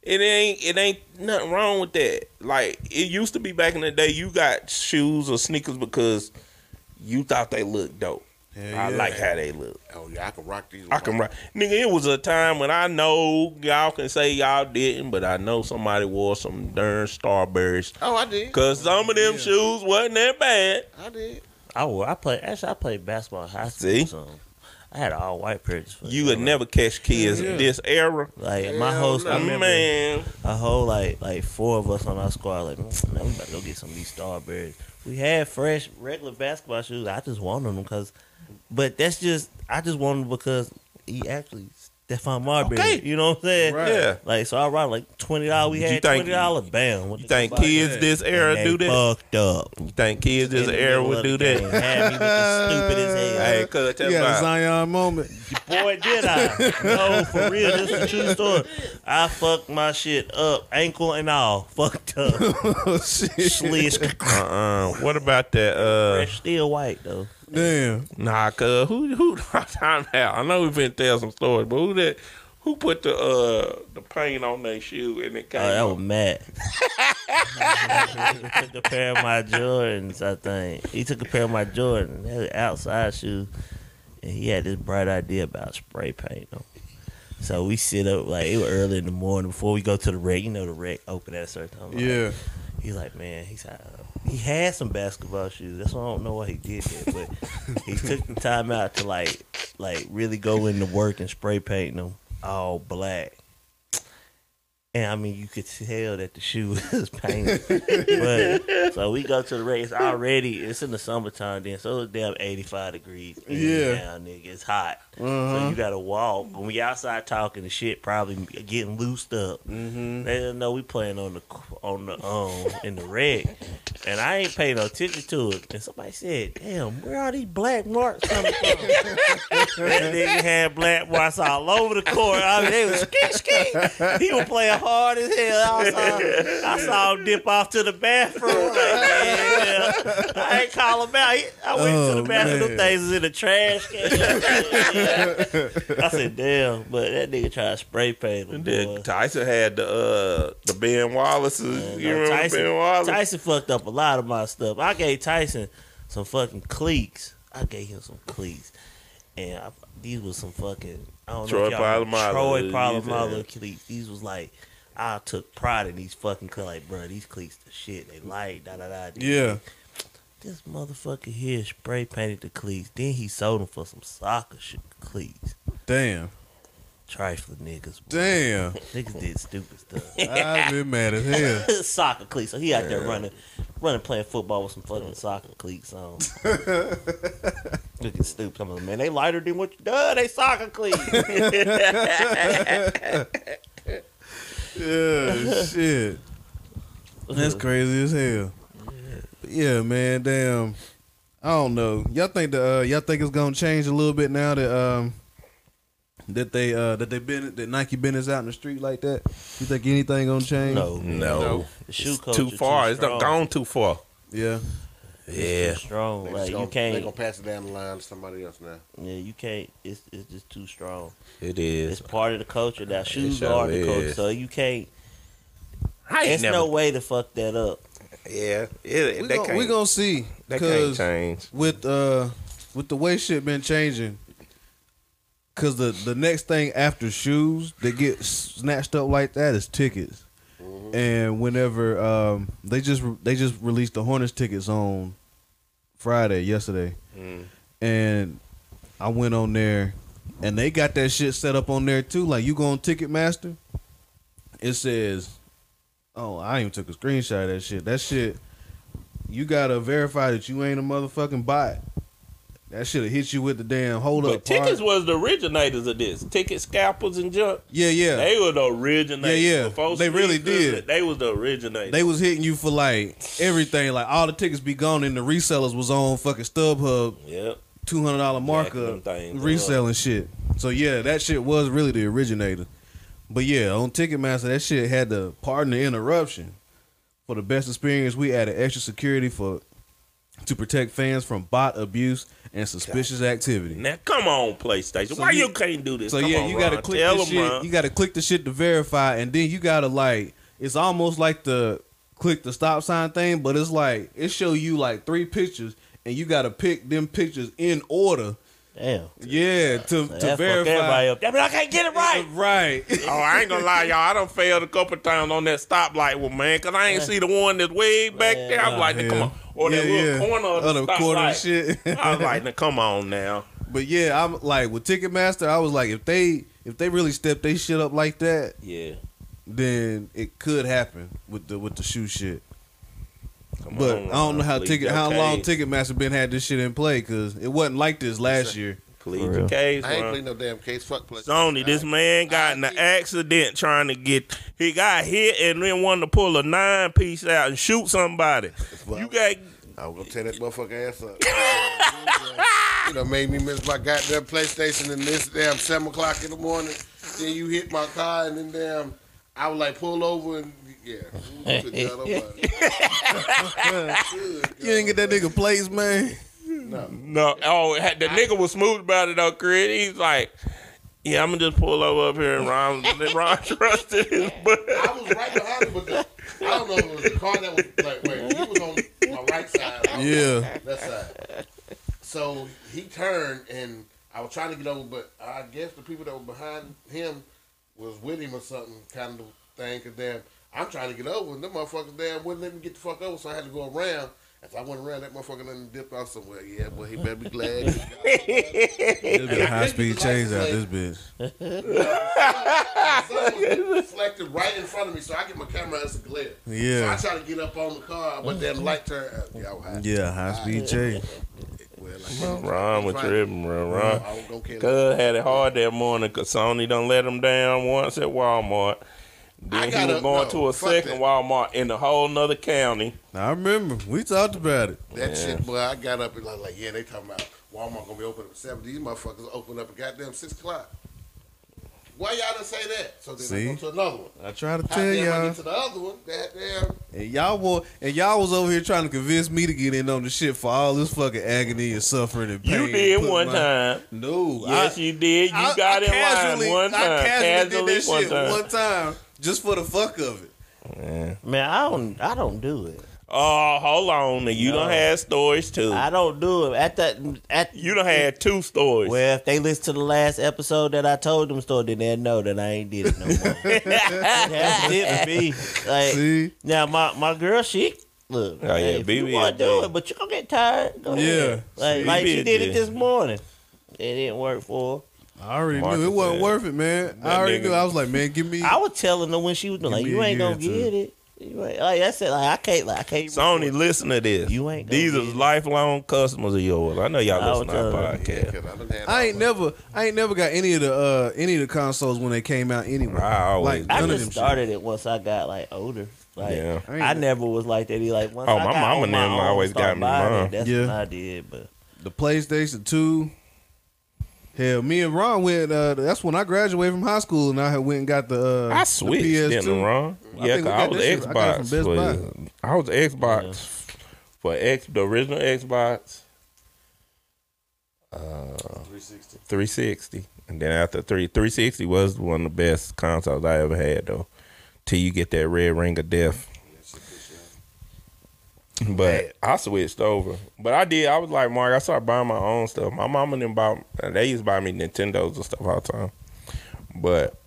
It ain't it ain't nothing wrong with that. Like it used to be back in the day, you got shoes or sneakers because you thought they looked dope. Hell I yeah. like how they look. Oh yeah, I can rock these. I can rock. Nigga, it was a time when I know y'all can say y'all didn't, but I know somebody wore some darn Starburys. Oh, I did. Cause some of them shoes wasn't that bad. I did. I wore. I play. Actually, I played basketball in high school. See? So I had all white pairs. You would never catch kids Yeah. this era. Like my Hell whole. no. I remember Man. a whole like like four of us on our squad. Like mm, man, we about to go get some of these Starburys. We had fresh regular basketball shoes. I just wanted them because, but that's just I just wanted them because he actually Stephon Marbury. Okay. You know what I'm saying? Right. Yeah. Like so, I ride like twenty dollars. We You had think- twenty dollars. Bam. What You think fuck? kids this era do they that? Fucked up. You think kids this era would do that? Had me looking stupid as hell. Hey, cuz tell You me had a about Zion moment. Boy, did I? No, for real. This is a true story. I fucked my shit up, ankle and all. Fucked up. oh shit. Slisk. uh-uh. What about that? Uh, Fresh, still white though. Damn. nah, cuz who who? Time out. I know we've been tell some stories, but who that? Who put the uh the paint on their shoe and it came? Oh, that was off? Matt. he took a pair of my Jordans, I think. He took a pair of my Jordans, they were outside shoes, and he had this bright idea about spray paint them. So we sit up like it was early in the morning before we go to the rec. You know the rec open at a certain time. Like, Yeah. He's like, man, he's uh, he had some basketball shoes. That's why I don't know why he did that, but he took the time out to like, like really go into work and spray paint them all black. And I mean, you could tell that the shoe was painted. but so we go to the race already. It's in the summertime then, so it's damn eighty five degrees. Yeah. down, nigga, it's hot. So Uh-huh. you gotta walk. When we outside talking, the shit probably getting loosed up. Mm-hmm. They don't know we playing on the on the um in the red, and I ain't paying no attention to it. And somebody said, "Damn, where are these black marks coming from?" that nigga had black marks all over the court. I mean, they was ski ski. He was playing hard as hell. I saw, I saw him dip off to the bathroom. Like, yeah, I ain't call him out. He- I went to Oh, the bathroom. man. Them things was in the trash can. I said, "Damn," but that nigga tried to spray paint him. And then boy. Tyson had the uh the Ben Wallace's. Man, you no, remember Tyson, Ben Wallace? Tyson fucked up a lot of my stuff. I gave Tyson some fucking cleats. I gave him some cleats, and I, these was some fucking I don't Troy know if y'all remember Polamalu, Troy you Polamalu said. cleats. These was like I took pride in these fucking cleats. Like, bro, these cleats the shit. They light, da da da. Yeah. This motherfucker here spray painted the cleats. Then he sold them for some soccer shit cleats. Damn. Trifling niggas. boy. Damn. Niggas did stupid stuff. I've been mad as hell. soccer cleats. So he out there running, running, playing football with some fucking soccer cleats on. Looking stupid. I'm like, man, they lighter than what you done. They soccer cleats. Yeah, shit. That's crazy as hell. But yeah, man, damn. I don't know. Y'all think the uh, y'all think it's gonna change a little bit now that um that they uh that they been that Nike business out in the street like that? You think anything gonna change? No, no, the shoe it's culture too far. Too it's done strong. gone too far. Yeah. Yeah, Too strong. They Like just you gonna, they can't. gonna pass it down the line to somebody else now. Yeah, you can't. It's it's just too strong. It is. It's part of the culture now. Shoes sure are the culture, so you can't. I ain't There's never. no way to fuck that up. yeah, it, We they gon- can't. we gonna see That can't change. with uh with the way shit been changing because the the next thing after shoes that get snatched up like that is tickets and whenever um they just they just released the hornets tickets on friday yesterday Mm. and i went on there and they got that shit set up on there too like you go on ticketmaster it says oh i even took a screenshot of that shit that shit you gotta verify that you ain't a motherfucking bot. That should have hit you with the damn hold But up. But tickets part. was the originators of this. Ticket scalpers and junk. yeah, yeah. They, were the originators. Yeah, yeah. Before They really did. They was the originators. They was hitting you for like everything. Like all the tickets be gone, and the resellers was on fucking StubHub Yep. two hundred dollar markup reselling shit. So yeah, that shit was really the originator. But yeah, on Ticketmaster, that shit had the pardon the interruption. For the best experience, we added extra security for to protect fans from bot abuse and suspicious activity. Now come on, PlayStation. So Why you- you, can't do this? So Come yeah, on, you gotta Ron. click Tell the shit. Ron. You gotta click the shit to verify, and then you gotta like. It's almost like the click the stop sign thing, but it's like it show you like three pictures, and you gotta pick them pictures in order. Damn. Yeah, to So to verify. everybody up. Damn it, I can't get it right. Uh, right. Oh, I ain't gonna lie, y'all. I done failed a couple times on that stoplight one, man, because I ain't see the one that's way back Man, there. I was like, yeah. come on. Or that Yeah, little yeah. corner of the, the corner and stoplight. shit. I was like, now, come on now. But yeah, I'm like with Ticketmaster. I was like, if they if they really step they shit up like that, Yeah. then it could happen with the with the shoe shit. Come But on, I don't know how ticket your how long. Ticketmaster been had this shit in play because it wasn't like this last year. Plead For your real. case, I ain't Ron. pleading no damn case. Fuck play. Sony, this man got in an accident trying to get. He got hit and then wanted to pull a nine piece out and shoot somebody. You got. I was gonna tear that motherfucker ass up. you know, made me miss my goddamn PlayStation and this damn seven o'clock in the morning. Then you hit my car and then damn, I was like pull over and yeah. Good God almighty. Good You didn't get that nigga plates, man. No. No, oh, the nigga was smooth about it though, Chris. He's like, yeah, I'm gonna just pull over up here and Ron, Ron trusted his butt. I was right behind him, but the, I don't know if it was the car that was like, wait, he was on my right side. I was Yeah. on left side. So he turned and I was trying to get over, but I guess the people that were behind him was with him or something kind of thing. Cause damn, I'm trying to get over and them motherfuckers damn wouldn't let me get the fuck over, so I had to go around. If I went around that motherfucker and dipped off somewhere, yeah, boy, he better be glad. he got- There'll high speed chains out this bitch. The reflected right in front of me, so I get my camera as a glare. Yeah. So I try to get up on the car, but then the light turned. Uh, yeah, I was high. Yeah, high speed chain. Well, like, Ron was Right. tripping, bro. Ron. I was gonna kill him. Cuz had it hard that morning because Sony done let him down once at Walmart. Then I he gotta- was going no, to a second that. Walmart in a whole nother county. I remember we talked about it. That Yeah. shit, boy, I got up and like, like, yeah, they talking about Walmart gonna be open at seven. These motherfuckers open up at goddamn six o'clock. Why y'all didn't say that? So then See? I go to another one. I try to How tell y'all, get to the other one? That damn. and y'all wa- and y'all was over here trying to convince me to get in on the shit for all this fucking agony and suffering and pain. You did Put one my- time. No, Yes, I, you did. You I- got I in casually- line one time. I casually did that one shit time. one time just for the fuck of it. Yeah. Man, I don't. I don't do it. Oh, hold on. You No. don't have stories too. I don't do it. At that. At you don't had two stories. Well, if they listen to the last episode that I told them story, then they know that I ain't did it no more. That's it for me. Like See, now, my my girl, she look. Oh, yeah, hey, if you BB want to do it, but you gonna get tired. Go Yeah. ahead. Like, See, like she did it this morning. It didn't work for I already Marcus knew it wasn't said- worth it, man. That I already nigga- knew. I was like, man, give me. I was telling her when she was like, you ain't gonna or two. get it. You ain't, like I said, like I can't, like I can't. Sony, listen to this. You ain't These are lifelong customers of yours. I know y'all I listen to our telling Yeah, I I ain't never, I ain't never got any of the, uh any of the consoles when they came out anyway. I always- I just them started it once I got like older. Like Yeah. I I, never was like that. He like once Oh, I my got mama on my and always got me buying mine. It, that's Yeah. what I did. But. The PlayStation Two. Hell, me and Ron went. Uh, that's when I graduated from high school, and I had went and got the. Uh, I the switched, PS2. didn't Ron? I Yeah, think we 'cause I was that shit- I Xbox. Best for, I was Xbox for X, the original Xbox. Uh, 360. 360, and then after three 360 was one of the best consoles I ever had though. Till you get that red ring of death. But I switched over. But I did. I was like Mark. I started buying my own stuff. My mama didn't buy. They used to buy me Nintendos and stuff all the time. But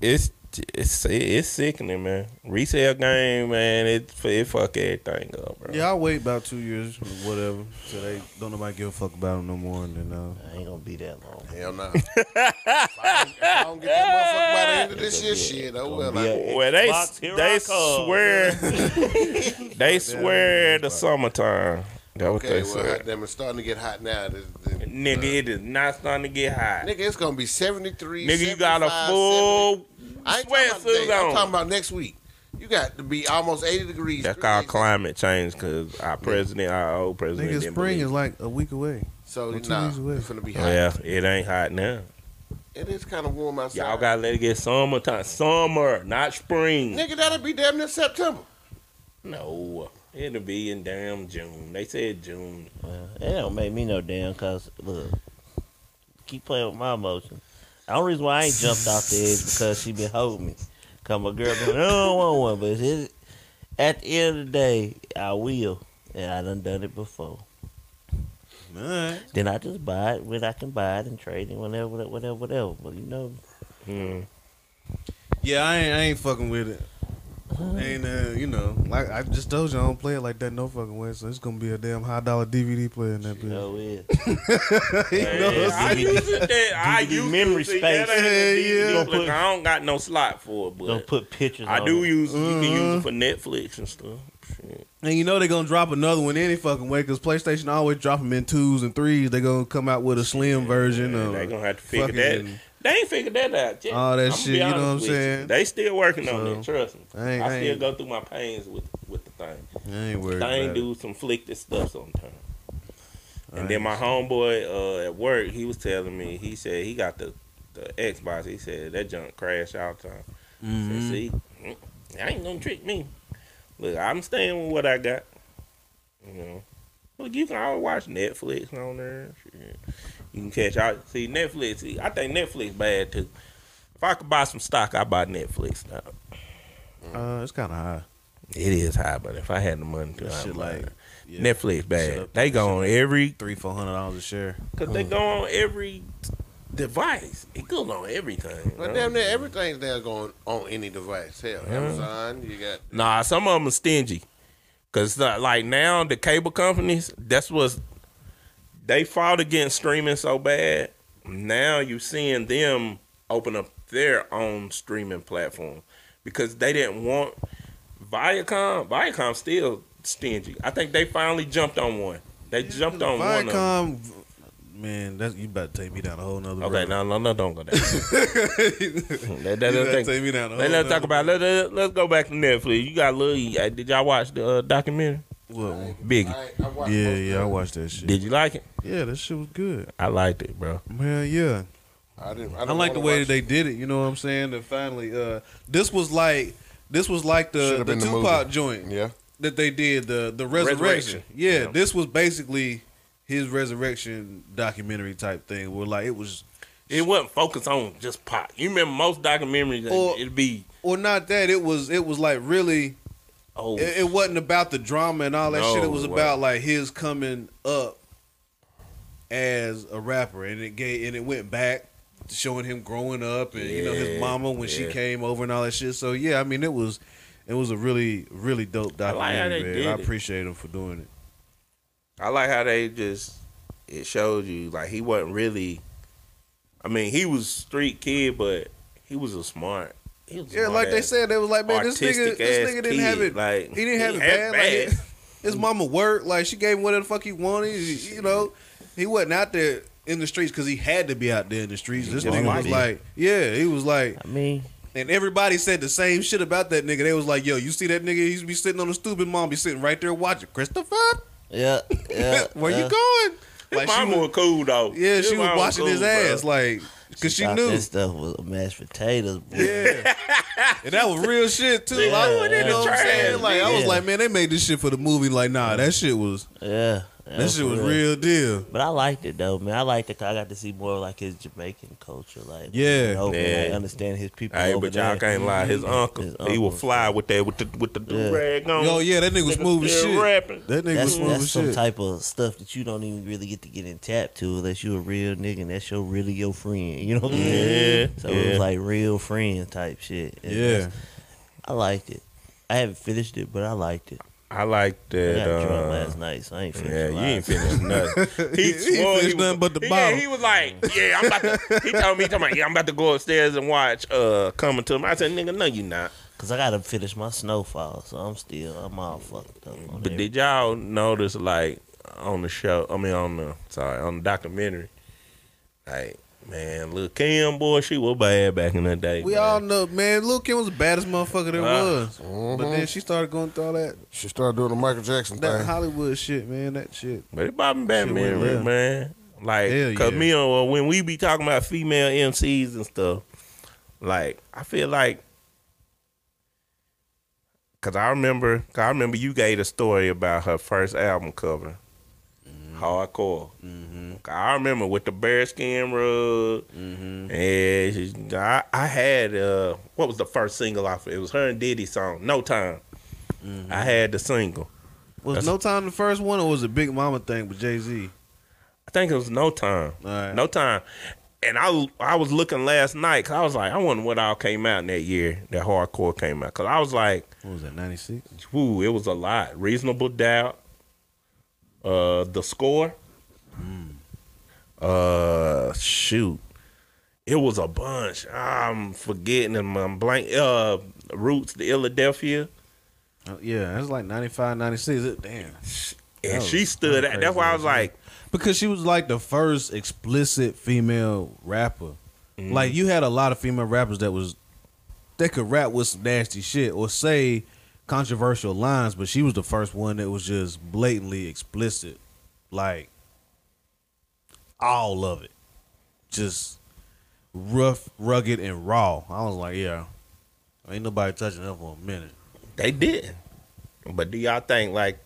it's it's it's sickening, man. Resale game, man. It it fuck everything up, bro. Yeah, I'll wait about two years whatever. So they don't nobody give a fuck about them no more. And then uh, I ain't gonna be that long. Hell no. if, I don't, if I don't get that motherfucker by the end of this year, shit, oh well. be I, a- Well, they Xbox, here they come. swear they swear the summertime. That what okay, they well, said. goddamn, it's starting to get hot now. This, this, Nigga, uh, it is not starting to get hot. nigga, it's gonna be 73. Nigga, you got a full I ain't talking about sweatsuit today. I'm talking about next week. You got to be almost 80 degrees. That's three called days. climate change because our president, our old president, nigga, didn't spring believe is like a week away. So, Or two nah, weeks away. it's gonna be hot. Yeah, it ain't hot now. It is kind of warm outside. Y'all gotta let it get summertime. Summer, not spring. Nigga, that'll be damn near September. No, it'll be in damn June. They said June. Well, it don't make me no damn cause look, keep playing with my emotions. The only reason why I ain't jumped off the edge because she been holding me. Cause my girl been, I don't want one, but it's, at the end of the day, I will, and I done done it before. All right. Then I just buy it when I can buy it and trade it whenever, whatever, whatever. But you know, Hmm. Yeah, I ain't, I ain't fucking with it. Ain't uh, you know, like I just told you, I don't play it like that no fucking way. So it's gonna be a damn high dollar DVD player in that bitch. know it. you know what I'm I use it that I DVD use memory to see, that space. ain't a Hell DVD yeah. player. I don't got no slot for it, but Don't put pictures. I on do it. use. You can use Uh-huh. it for Netflix and stuff. Shit. And you know they're gonna drop another one any fucking way because PlayStation always drop them in twos and threes. They're gonna come out with a slim version Yeah, of they gonna have to figure that. They ain't figured that out yet. All that I'ma shit, you know what I'm saying? They still working on it. Trust me. I ain't- I, still ain't- go through my pains with with the thing. I ain't worried Thing about do some flicked stuff sometimes. And then my homeboy uh, at work, he was telling me, he said he got the, the Xbox. He said that junk crashed all the time. I Mhm. said, see, mm, I ain't gonna trick me. Look, I'm staying with what I got. You know, look, you can always watch Netflix on there. Shit. You can catch out. See Netflix. See, I think Netflix bad too. If I could buy some stock, I buy Netflix now. Uh, it's kind of high. It is high, but if I had the money to, I'd shit buy like it. yeah, Netflix bad. up They there, go on every three four hundred dollars a share. Cause they go on every device. It goes on everything. But you damn know? near everything's there going on any device. Hell, Amazon, you got Nah, some of them are stingy. Cause uh, like now the cable companies, that's what's they fought against streaming so bad. Now you're seeing them open up their own streaming platform because they didn't want Viacom. Viacom still stingy. I think they finally jumped on one. They jumped on one. Of them. Viacom, man, that's you about to take me down a whole nother. Okay, road. no, no, no, don't go there. that, that, that, take me down a whole let's talk about. Let, let, let's go back to Netflix. You got little. Did y'all watch the uh, documentary? What one? Biggie. I, I Yeah, yeah, I watched that shit. Did you like it? Yeah, that shit was good. I liked it, bro. Man, yeah. I didn't. I, I didn't like the way that they did it. You know what I'm saying? That finally, uh, this was like this was like the Should've the been the Tupac joint Yeah. that they did the the resurrection. Resurrection. Yeah, Yeah. this was basically his resurrection documentary type thing. Where like it was, It wasn't focused on just pop. You remember most documentaries? Or- it'd be or not that it was. It was like really. Oh, It, it wasn't about the drama and all that No, shit. It was it about like his coming up as a rapper, and it gave and it went back showing him growing up and you know his mama when she came over and all that shit. So yeah, I mean it was it was a really really dope I like documentary. man. did I appreciate him for doing it. I like how they just it showed you like he wasn't really. I mean, he was street kid, but he was a smart. He was a Yeah, like they said, they was like, man, this nigga, this nigga didn't kid. have it. Like he didn't have it had bad. Like, his, his mama worked. Like she gave him whatever the fuck he wanted. He- You know, he wasn't out there in the streets because he had to be out there in the streets. This nigga was like, yeah, he was like, I mean, and everybody said the same shit about that nigga. They was like, yo, you see that nigga? He's be sitting on the stupid mom, be sitting right there watching. Christopher, yeah, yeah. where yeah. you going? His Like she mama was, was cool though. yeah, His she was mama watching his cool, bro. ass, like, cause she Thought knew. this stuff was mashed potatoes. Boy. Yeah. and that was real shit too. Yeah, like, you know what I'm saying? Like I was Yeah. like, man, they made this shit for the movie. Like, nah, that shit was Yeah, that shit was real deal. But I liked it though, man. I liked it. 'cause I got to see more of, like his Jamaican culture, like Yeah. over, Yeah. like, understand his people. Hey, over but y'all there. can't lie. His uncle, His he will fly with that with the with the Yeah. rag on. Yo, yeah, that nigga was Nigga moving still shit. rapping. That nigga That's was moving that's some shit. type of stuff that you don't even really get to get in tap to unless you a real nigga and that's your really your friend. You know what I'm saying? Yeah, So it was like real friend type shit. And Yeah. I liked it. I haven't finished it, but I liked it. I like I that. got drunk Uh, last night, so I ain't finished. yeah, you ain't finished nothing. He He, ain't swore finished he was- nothing but the he- bottle. Yeah, he was like, yeah, I'm about to. He told me, he told me, yeah, I'm about to go upstairs and watch uh coming to him. I said, nigga, no, you not. Cause I gotta finish my snowfall, so I'm still I'm all fucked up. But everything. did y'all notice, like, on the show? I mean, on the sorry, on the documentary, like, man, Lil Kim, boy, she was bad back in the day. We man. all know, man. Lil Kim was the baddest motherfucker there Uh, was. But then she started going through all that She started doing the Michael Jackson that thing. Hollywood shit, man. That shit. But it brought me back Shit went memories, left. man. Like, Hell cause yeah. me and uh, when we be talking about female MCs and stuff, like I feel like, cause I remember, cause I remember you gave a story about her first album cover, Mm-hmm. hardcore. I remember with the bearskin rug, Mm-hmm. and I, I had uh, what was the first single off? it? Was her and Diddy song, "No Time." Mm-hmm. I had the single. Was That's- No Time the first one, or was it Big Mama thing with Jay Z? I think it was No Time. Right. No time. And I I was looking last night because I was like, I wonder what all came out in that year that hardcore came out. Because I was like, What was that? Ninety six. whoo, it was a lot. Reasonable doubt. Uh, the score. Uh, shoot, it was a bunch. I'm forgetting them. I'm blank. Uh, Roots, the Philadelphia, yeah, that's like 95, 96. It- Damn. and she stood. was that's why I was like, Because she was like the first explicit female rapper. Like you had a lot of female rappers that was they could rap with some nasty shit or say controversial lines, but she was the first one that was just blatantly explicit. Like all of it. Just rough, rugged, and raw. I was like, yeah. Ain't nobody touching her for a minute. They did. But do y'all think like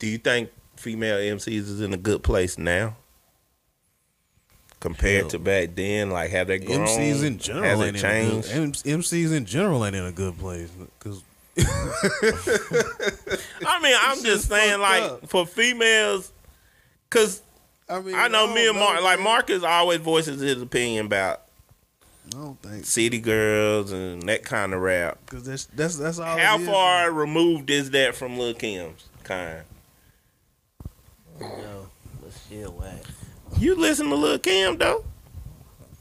do you think female MCs is in a good place now? Compared Hell. to back then, like have they grown? MCs in general Has ain't it in a good, changed? MCs in general ain't in a good place because I mean, I'm just just saying, like up. for females, because I mean I know me and Mark Mark, like Marcus always voices his opinion about I don't think city girls and that kind of rap. because that's that's that's all. How it is, far man. removed is that from Lil Kim's kind? No, but still whack You listen to Lil Kim though?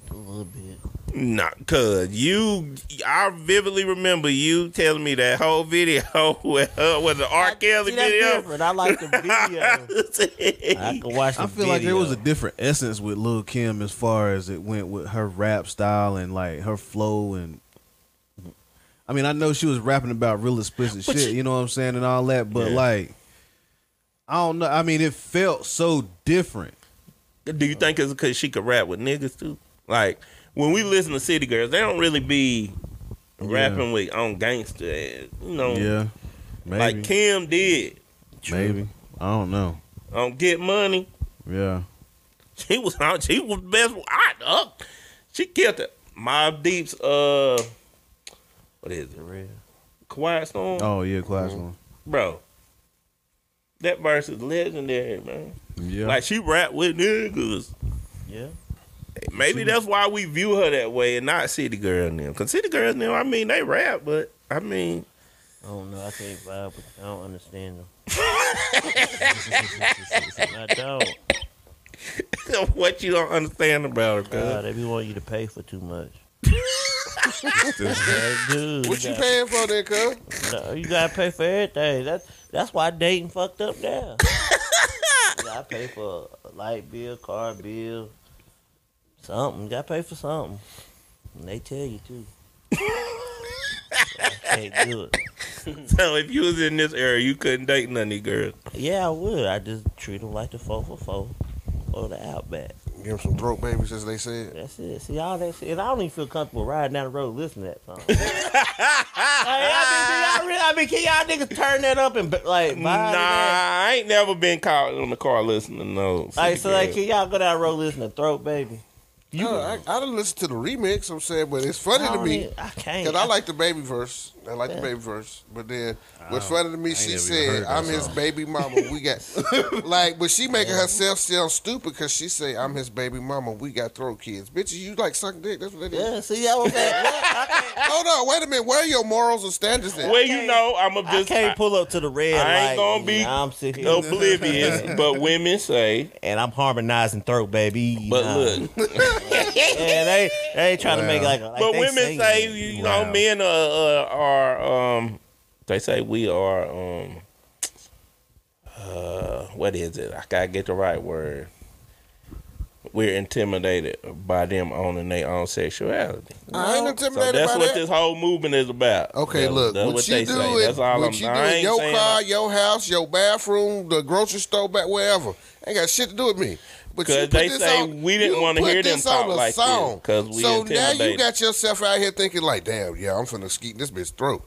a little bit. Nah, cause you, I vividly remember you telling me that whole video with her, with the R. Kelly See, that's video. different. I like the video. I can watch the I feel like there was a different essence with Lil Kim as far as it went with her rap style and like her flow and. I mean, I know she was rapping about real explicit But shit, you- you know what I'm saying, and all that, but Yeah. like, I don't know. I mean, it felt so different. Do you think it's because she could rap with niggas too? Like when we listen to City Girls, they don't really be rapping with on gangster, you know. Yeah, maybe, Like Kim did maybe. I don't know. on Get Money. Yeah, She was she was the best. I up. She killed it. Mobb Deep's uh, what is it? Real. Quiet Storm, Oh yeah, class one. bro. That verse is legendary, man. Yeah, Like she rap with niggas. Yeah. Maybe that's why we view her that way and not City Girl now. Cause City Girls now, I mean, they rap, but I mean, I don't know. I can't vibe with. I don't understand them. I don't. what you don't understand about her, God, cuz. they be want you to pay for too much. Like, dude, What you got- paying for then, cuz? No, you gotta pay for everything. That's that's why dating fucked up now. Gotta pay for a light bill, car bill, something. You gotta pay for something. And they tell you too. I can't do it. So if you was in this era, you couldn't date none of these girls. Yeah, I would. I just treat them like the four for four or the Outback. Give him some throat babies, as they said. That's it. See all that shit. And I don't even feel comfortable riding down the road listening to that song. Like, I mean, y'all really, I mean, can y'all niggas turn that up and like Nah, that? I ain't never been caught in the car listening to those. Like, so like, can y'all go down the road listening to Throat Baby? You, I, I don't listen to the remix. I'm saying, but it's funny to me even- I can't. because I like the baby verse. I like the baby verse. But then what's funny to me, she ain't never even said, "I'm his song. baby mama." We got like, but she making herself sound stupid because she say, "I'm his baby mama." We got throat kids, bitches. You like suck dick? That's what that is. Yeah, see, I was saying, look, I can't, Hold on, wait a minute. Where are your morals and standards at? Well, you know, I'm a I just can't pull up to the red I light. ain't gonna be and I'm sitting here oblivious, but women say, and I'm harmonizing Throat Baby. but Nah. look, yeah, they they ain't trying to make like, like but they women singing say, it. you know, Wow. men are, uh, are, um, they say we are, um, uh, what is it? I gotta get the right word. We're intimidated by them owning their own sexuality. I ain't intimidated So that's by what that. this whole movement is about. Okay, That's- look, that's what, what you they do say. in, That's all what I'm you do in your saying- car, your house, your bathroom, the grocery store, back wherever, ain't got shit to do with me. But you Because put they this say on- we didn't wanna put hear them this on talk a like this, song. 'cause we So now you got yourself out here thinking like, damn, yeah, I'm finna skeet this bitch throat.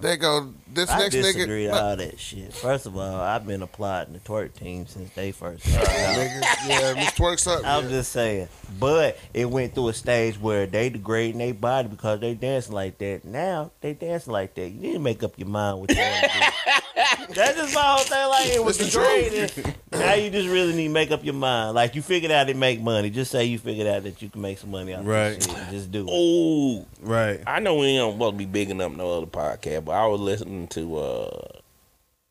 There go this I next disagree nigga. with all that shit. First of all, I've been applauding the twerk team since they first. nigga, yeah, Miss Twerk something. I'm yeah. just saying, but it went through a stage where they degrading their body because they dancing like that. Now they dancing like that. You need to make up your mind what you want to do. That's just my whole thing. Like it was It's the truth. degrading. now you just really need to make up your mind. Like you figured out to make money. Just say you figured out that you can make some money out of Right. this shit. Just do it. Oh, right. I know we ain't supposed to be bigging up no other podcast, but I was listening to uh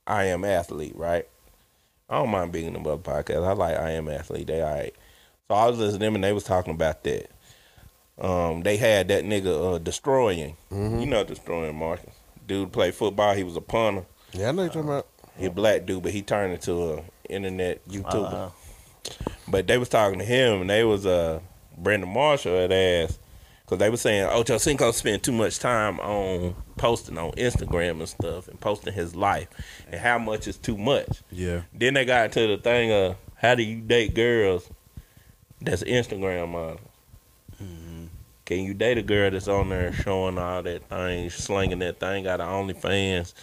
I Am Athlete, right? I don't mind bigging them up podcast. I like I Am Athlete. They all right. So I was listening to them and they was talking about that. Um, they had that nigga uh, Deestroying. Mm-hmm. You know Deestroying Marcus. Dude played football. He was a punter. Yeah, I know you're talking about. He a black dude, but he turned into a internet YouTuber. Uh-uh. But they was talking to him, and they was uh Brandon Marshall had asked because they were saying Ocho Cinco spent too much time on posting on Instagram and stuff and posting his life and how much is too much. Yeah. Then they got into the thing of how do you date girls that's Instagram models. Mm-hmm. Can you date a girl that's on there showing all that thing, slinging that thing, got her OnlyFans,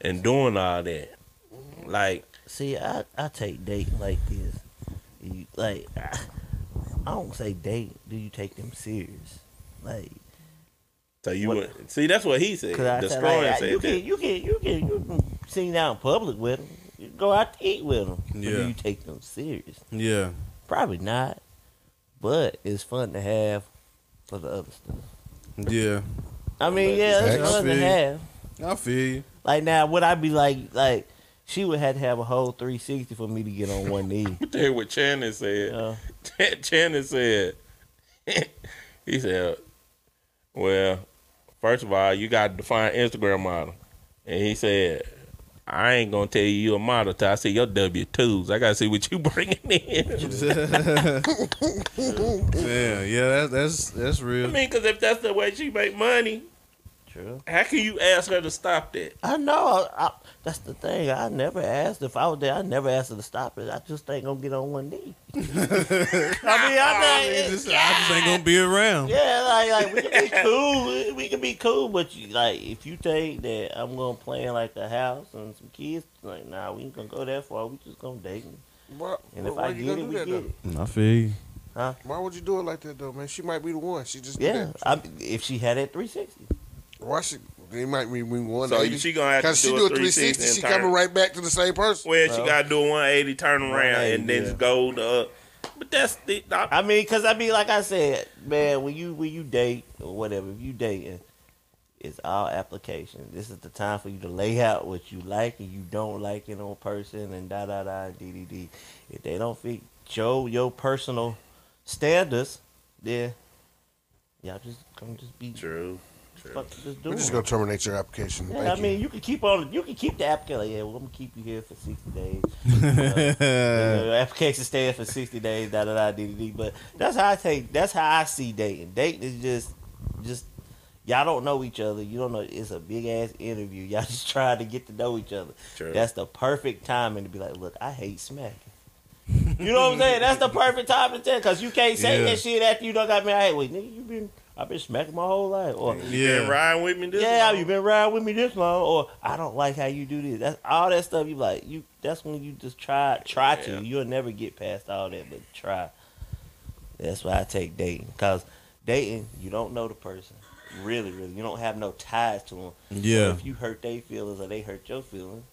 and doing all that? Like, See, I I take dating like this. You, like I, I don't say date. Do you take them serious? Like so you What- would see that's what he said. Cause I said, Deestroying like, said you that. can, you can, you can, you can sing out in public with them. You can go out to eat with them. Yeah. do you take them serious? Yeah. Probably not. But it's fun to have for the other stuff. Yeah, I mean, yeah, that's Facts. other than half. I feel you. Like now, would I be like like she would have to have a whole 360 for me to get on one knee? What the hell what Channing said? Uh, Channing said, he said, well, first of all, you got to define Instagram model. And he said, I ain't going to tell you you a model till I see your W-2s. I got to see what you bringing in. Yeah, yeah, that's that's that's I real. mean, because if that's the way she make money, true. how can you ask her to stop that? I know. I, I, that's the thing. I never asked if I was there. I never asked her to stop it. I just ain't gonna get on one knee. I mean, I, I think, just, I just ain't gonna be around. Yeah, like like we can be cool. We- We can be cool, but you, like if you take that I'm gonna plan like a house and some kids, like nah, we ain't gonna go that far. We just gonna date. Why, And if why I you get it, we that, get though? it. I feel you. Why would you do it like that though, man? She might be the one. She just Yeah, that. I, if she had it 360. Why she? They might be one So eighty. she gonna have to Cause do she do a 360 360, she turn. coming right back to the same person. Well, she Well, got to do a 180 turn around 180, and then yeah. go to. Uh, but that's the. I, I mean, cause I mean, like I said, man, when you when you date or whatever, if you dating, it's all application. This is the time for you to lay out what you like and you don't like in on person and da da da d d d. If they don't fit your your personal standards, then y'all just gonna just be True. Fuck just We're doing. just it. gonna terminate your application. Yeah, Thank I mean, you. you can keep on. You can keep the application. Like, yeah, well, I'm gonna keep you here for sixty days. Uh, the application stands for sixty days. Da da da d d. But that's how I take. That's how I see dating. Dating is just, just y'all don't know each other. You don't know. It's a big ass interview. Y'all just trying to get to know each other. True. That's the perfect timing to be like, look, I hate smacking. You know what I'm saying? That's the perfect time to tell because you can't say Yeah. that shit after you don't got me. Hey, wait, nigga, you been I've been smacking my whole life, or You Yeah. been riding with me this yeah, long? you been riding with me this long, or I don't like how you do this. That's all that stuff. You like you. That's when you just try, try Yeah. to. You'll never get past all that, but try. That's why I take dating, cause dating you don't know the person, really, really. You don't have no ties to them. Yeah. if you hurt their feelings or they hurt your feelings,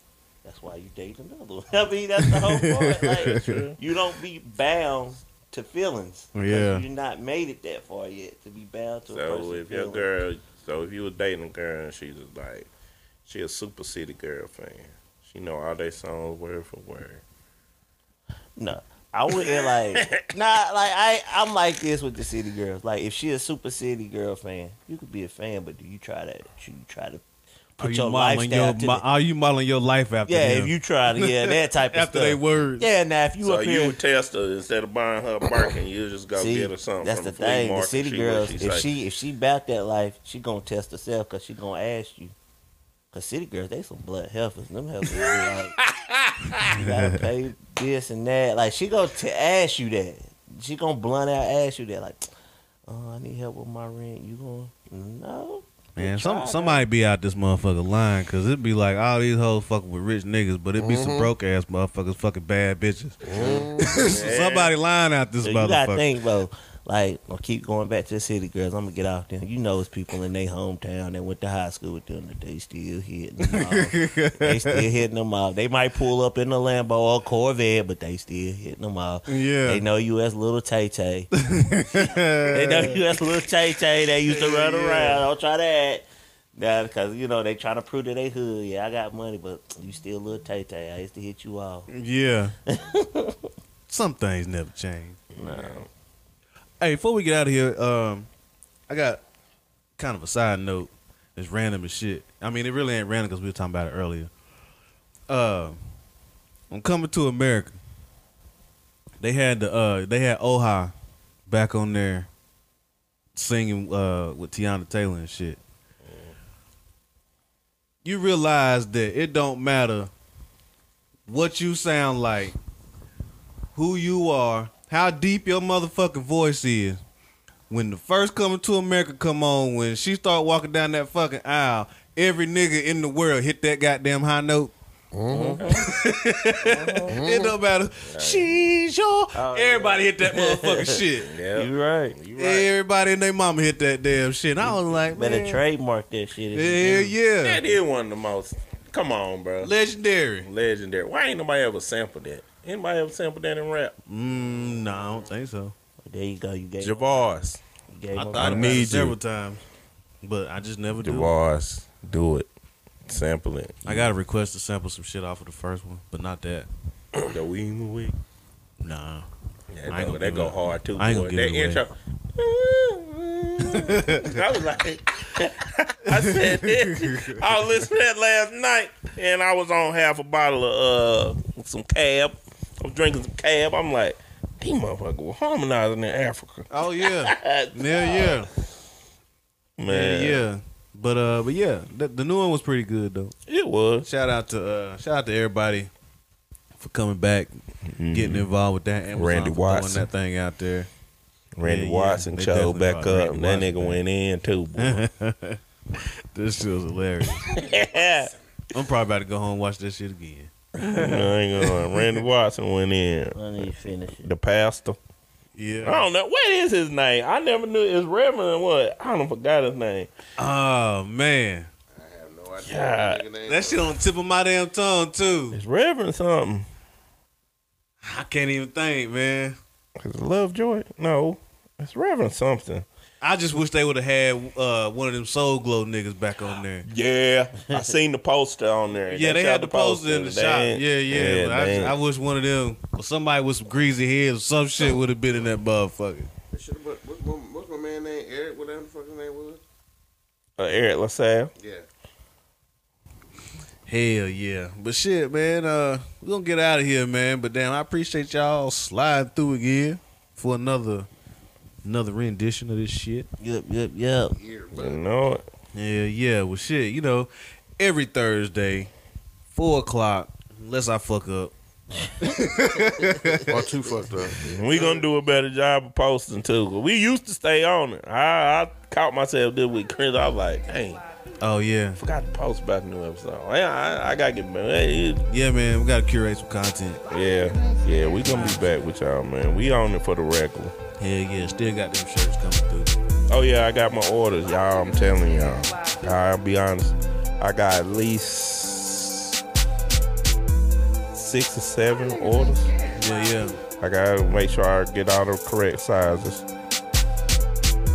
that's why you date another one. I mean, that's the whole point. Like, you don't be bound to feelings. Yeah. you're not made it that far yet to be bound to a So person's if your feelings. girl, so if you were dating a girl and she was like, she a Super City Girl fan, she know all their songs word for word. No, I wouldn't like. nah, like I, I'm like this with the city girls. Like if she a super city girl fan, you could be a fan, but do you try to? You try to Are put your modeling lifestyle your, to mo- the, are you modeling your life after Yeah, them? if you try to, yeah, that type of after stuff. After they words? Yeah, now if you so up you here, would test her instead of buying her a Birkin, you just go see, get her something. that's from the the thing. The city girls, she if say. she if she back that life, she gonna test herself because she gonna ask you. Cause city girls, they some blood heifers. Them heifers like, you gotta pay this and that. Like she gonna t- ask you that. She gonna blunt out ask you that. Like, oh, I need help with my rent. You gonna no? Man, some somebody be out this motherfucker line because it'd be like all these hoes fucking with rich niggas, but it'd be Mm-hmm. some broke ass motherfuckers fucking bad bitches. somebody lying out this So you gotta motherfucker. think, bro. Like, I'll keep going back to the city girls. I'm gonna get out there. You know, it's people in their hometown that went to high school with them that they still hitting them off. they still hitting them off. They might pull up in a Lambo or Corvette, but they still hitting them off. Yeah. They know you as little Tay Tay. they know you as little Tay Tay. They used to run around. Don't try that. Now, because, you know, they trying to prove that they hood. Yeah, I got money, but you still little Tay Tay. I used to hit you off. Yeah. Some things never change. No. Hey, before we get out of here, um, I got kind of a side note. It's random as shit. I mean, it really ain't random because we were talking about it earlier. Uh, I'm coming to America. They had the uh, they had Oha back on there singing uh with Teyana Taylor and shit. You realize that it don't matter what you sound like, who you are, how deep your motherfucking voice is. When the first coming to America come on, when she start walking down that fucking aisle, every nigga in the world hit that goddamn high note. Mm-hmm. it don't matter. Mm-hmm. She's your. Oh, Everybody hit that motherfucking shit. Yeah, You right. you right. Everybody and their mama hit that damn shit. I was like, Better trademark that shit. if you hell do. yeah, That is one of the most. Come on, bro. legendary. Legendary. Why ain't nobody ever sampled that? Anybody ever sampled that in rap? Mm, no, I don't think so. There you go. You gave Javars. Game I of thought I about need it several times, but I just never do. DeVars, do it. Sample it. I got a request to sample some shit off of the first one, but not that. The weed week. Nah. Yeah, I ain't that, gonna that go it- hard too. I ain't gonna that give it intro. I was like, I said, that. I was listening to that last night, and I was on half a bottle of uh some cab. I was drinking some cab. I'm like, these motherfuckers were harmonizing in Africa, Oh yeah. yeah, yeah. man. Yeah, yeah. But uh, but yeah, the, the new one was pretty good though. it was. Shout out to uh, shout out to everybody for coming back, getting involved with that. Amazon Randy Watson. that thing out there. Randy Yeah, yeah. Watson They showed back up. Randy that Watson nigga went in too, boy. This shit was hilarious. I'm probably about to go home and watch that shit again. I ain't gonna. Randy Watson went in. I need to finish it. The pastor. Yeah. I don't know what is his name. I never knew his Reverend what. I don't forgot his name. Oh man, I have no idea. God. what name that shit on the tip of my damn tongue too. It's Reverend something. I can't even think, man. Is it Lovejoy? No, it's Reverend something. I just wish they would have had uh, one of them Soul Glo niggas back on there. Yeah, I seen the poster on there. Yeah, they shot had the poster in the shop. ain't- Yeah, yeah. but I, just- I wish one of them, or somebody with some greasy hair or some shit would have been in that motherfucker. That shit, what, what, what, what's my man name? Eric, whatever the fuck his name was? uh, Eric LaSalle. Yeah. Hell yeah. But shit, man, uh, we're gonna get out of here, man. But damn, I appreciate y'all sliding through again for another another rendition of this shit. Yep, yep, yep. You know it. Yeah, yeah. Well shit, you know, every Thursday, four o'clock, unless I fuck up. or too fucked up. We gonna do a better job of posting too. We used to stay on it. I, I caught myself this week. Chris, I was like, dang, Oh yeah. forgot to post about the new episode. I, I, I gotta get better. Hey, Yeah, man, we gotta curate some content. Yeah, yeah, we gonna be back with y'all, man. We on it for the regular. Hell yeah, still got them shirts coming through. Oh yeah, I got my orders, y'all. I'm telling y'all. I'll be honest. I got at least six or seven orders. Yeah, yeah. I gotta make sure I get all the correct sizes.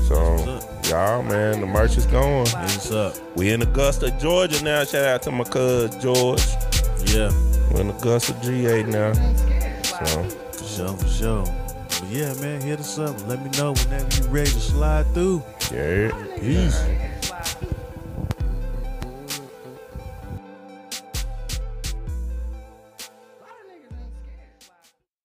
So, y'all, man, the merch is going. What's up? We in Augusta, Georgia now. Shout out to my cuz George. Yeah. We're in Augusta, GA now. So, For sure, for sure. Yeah, man, hit us up. Let me know whenever you ready to slide through. yeah. Peace.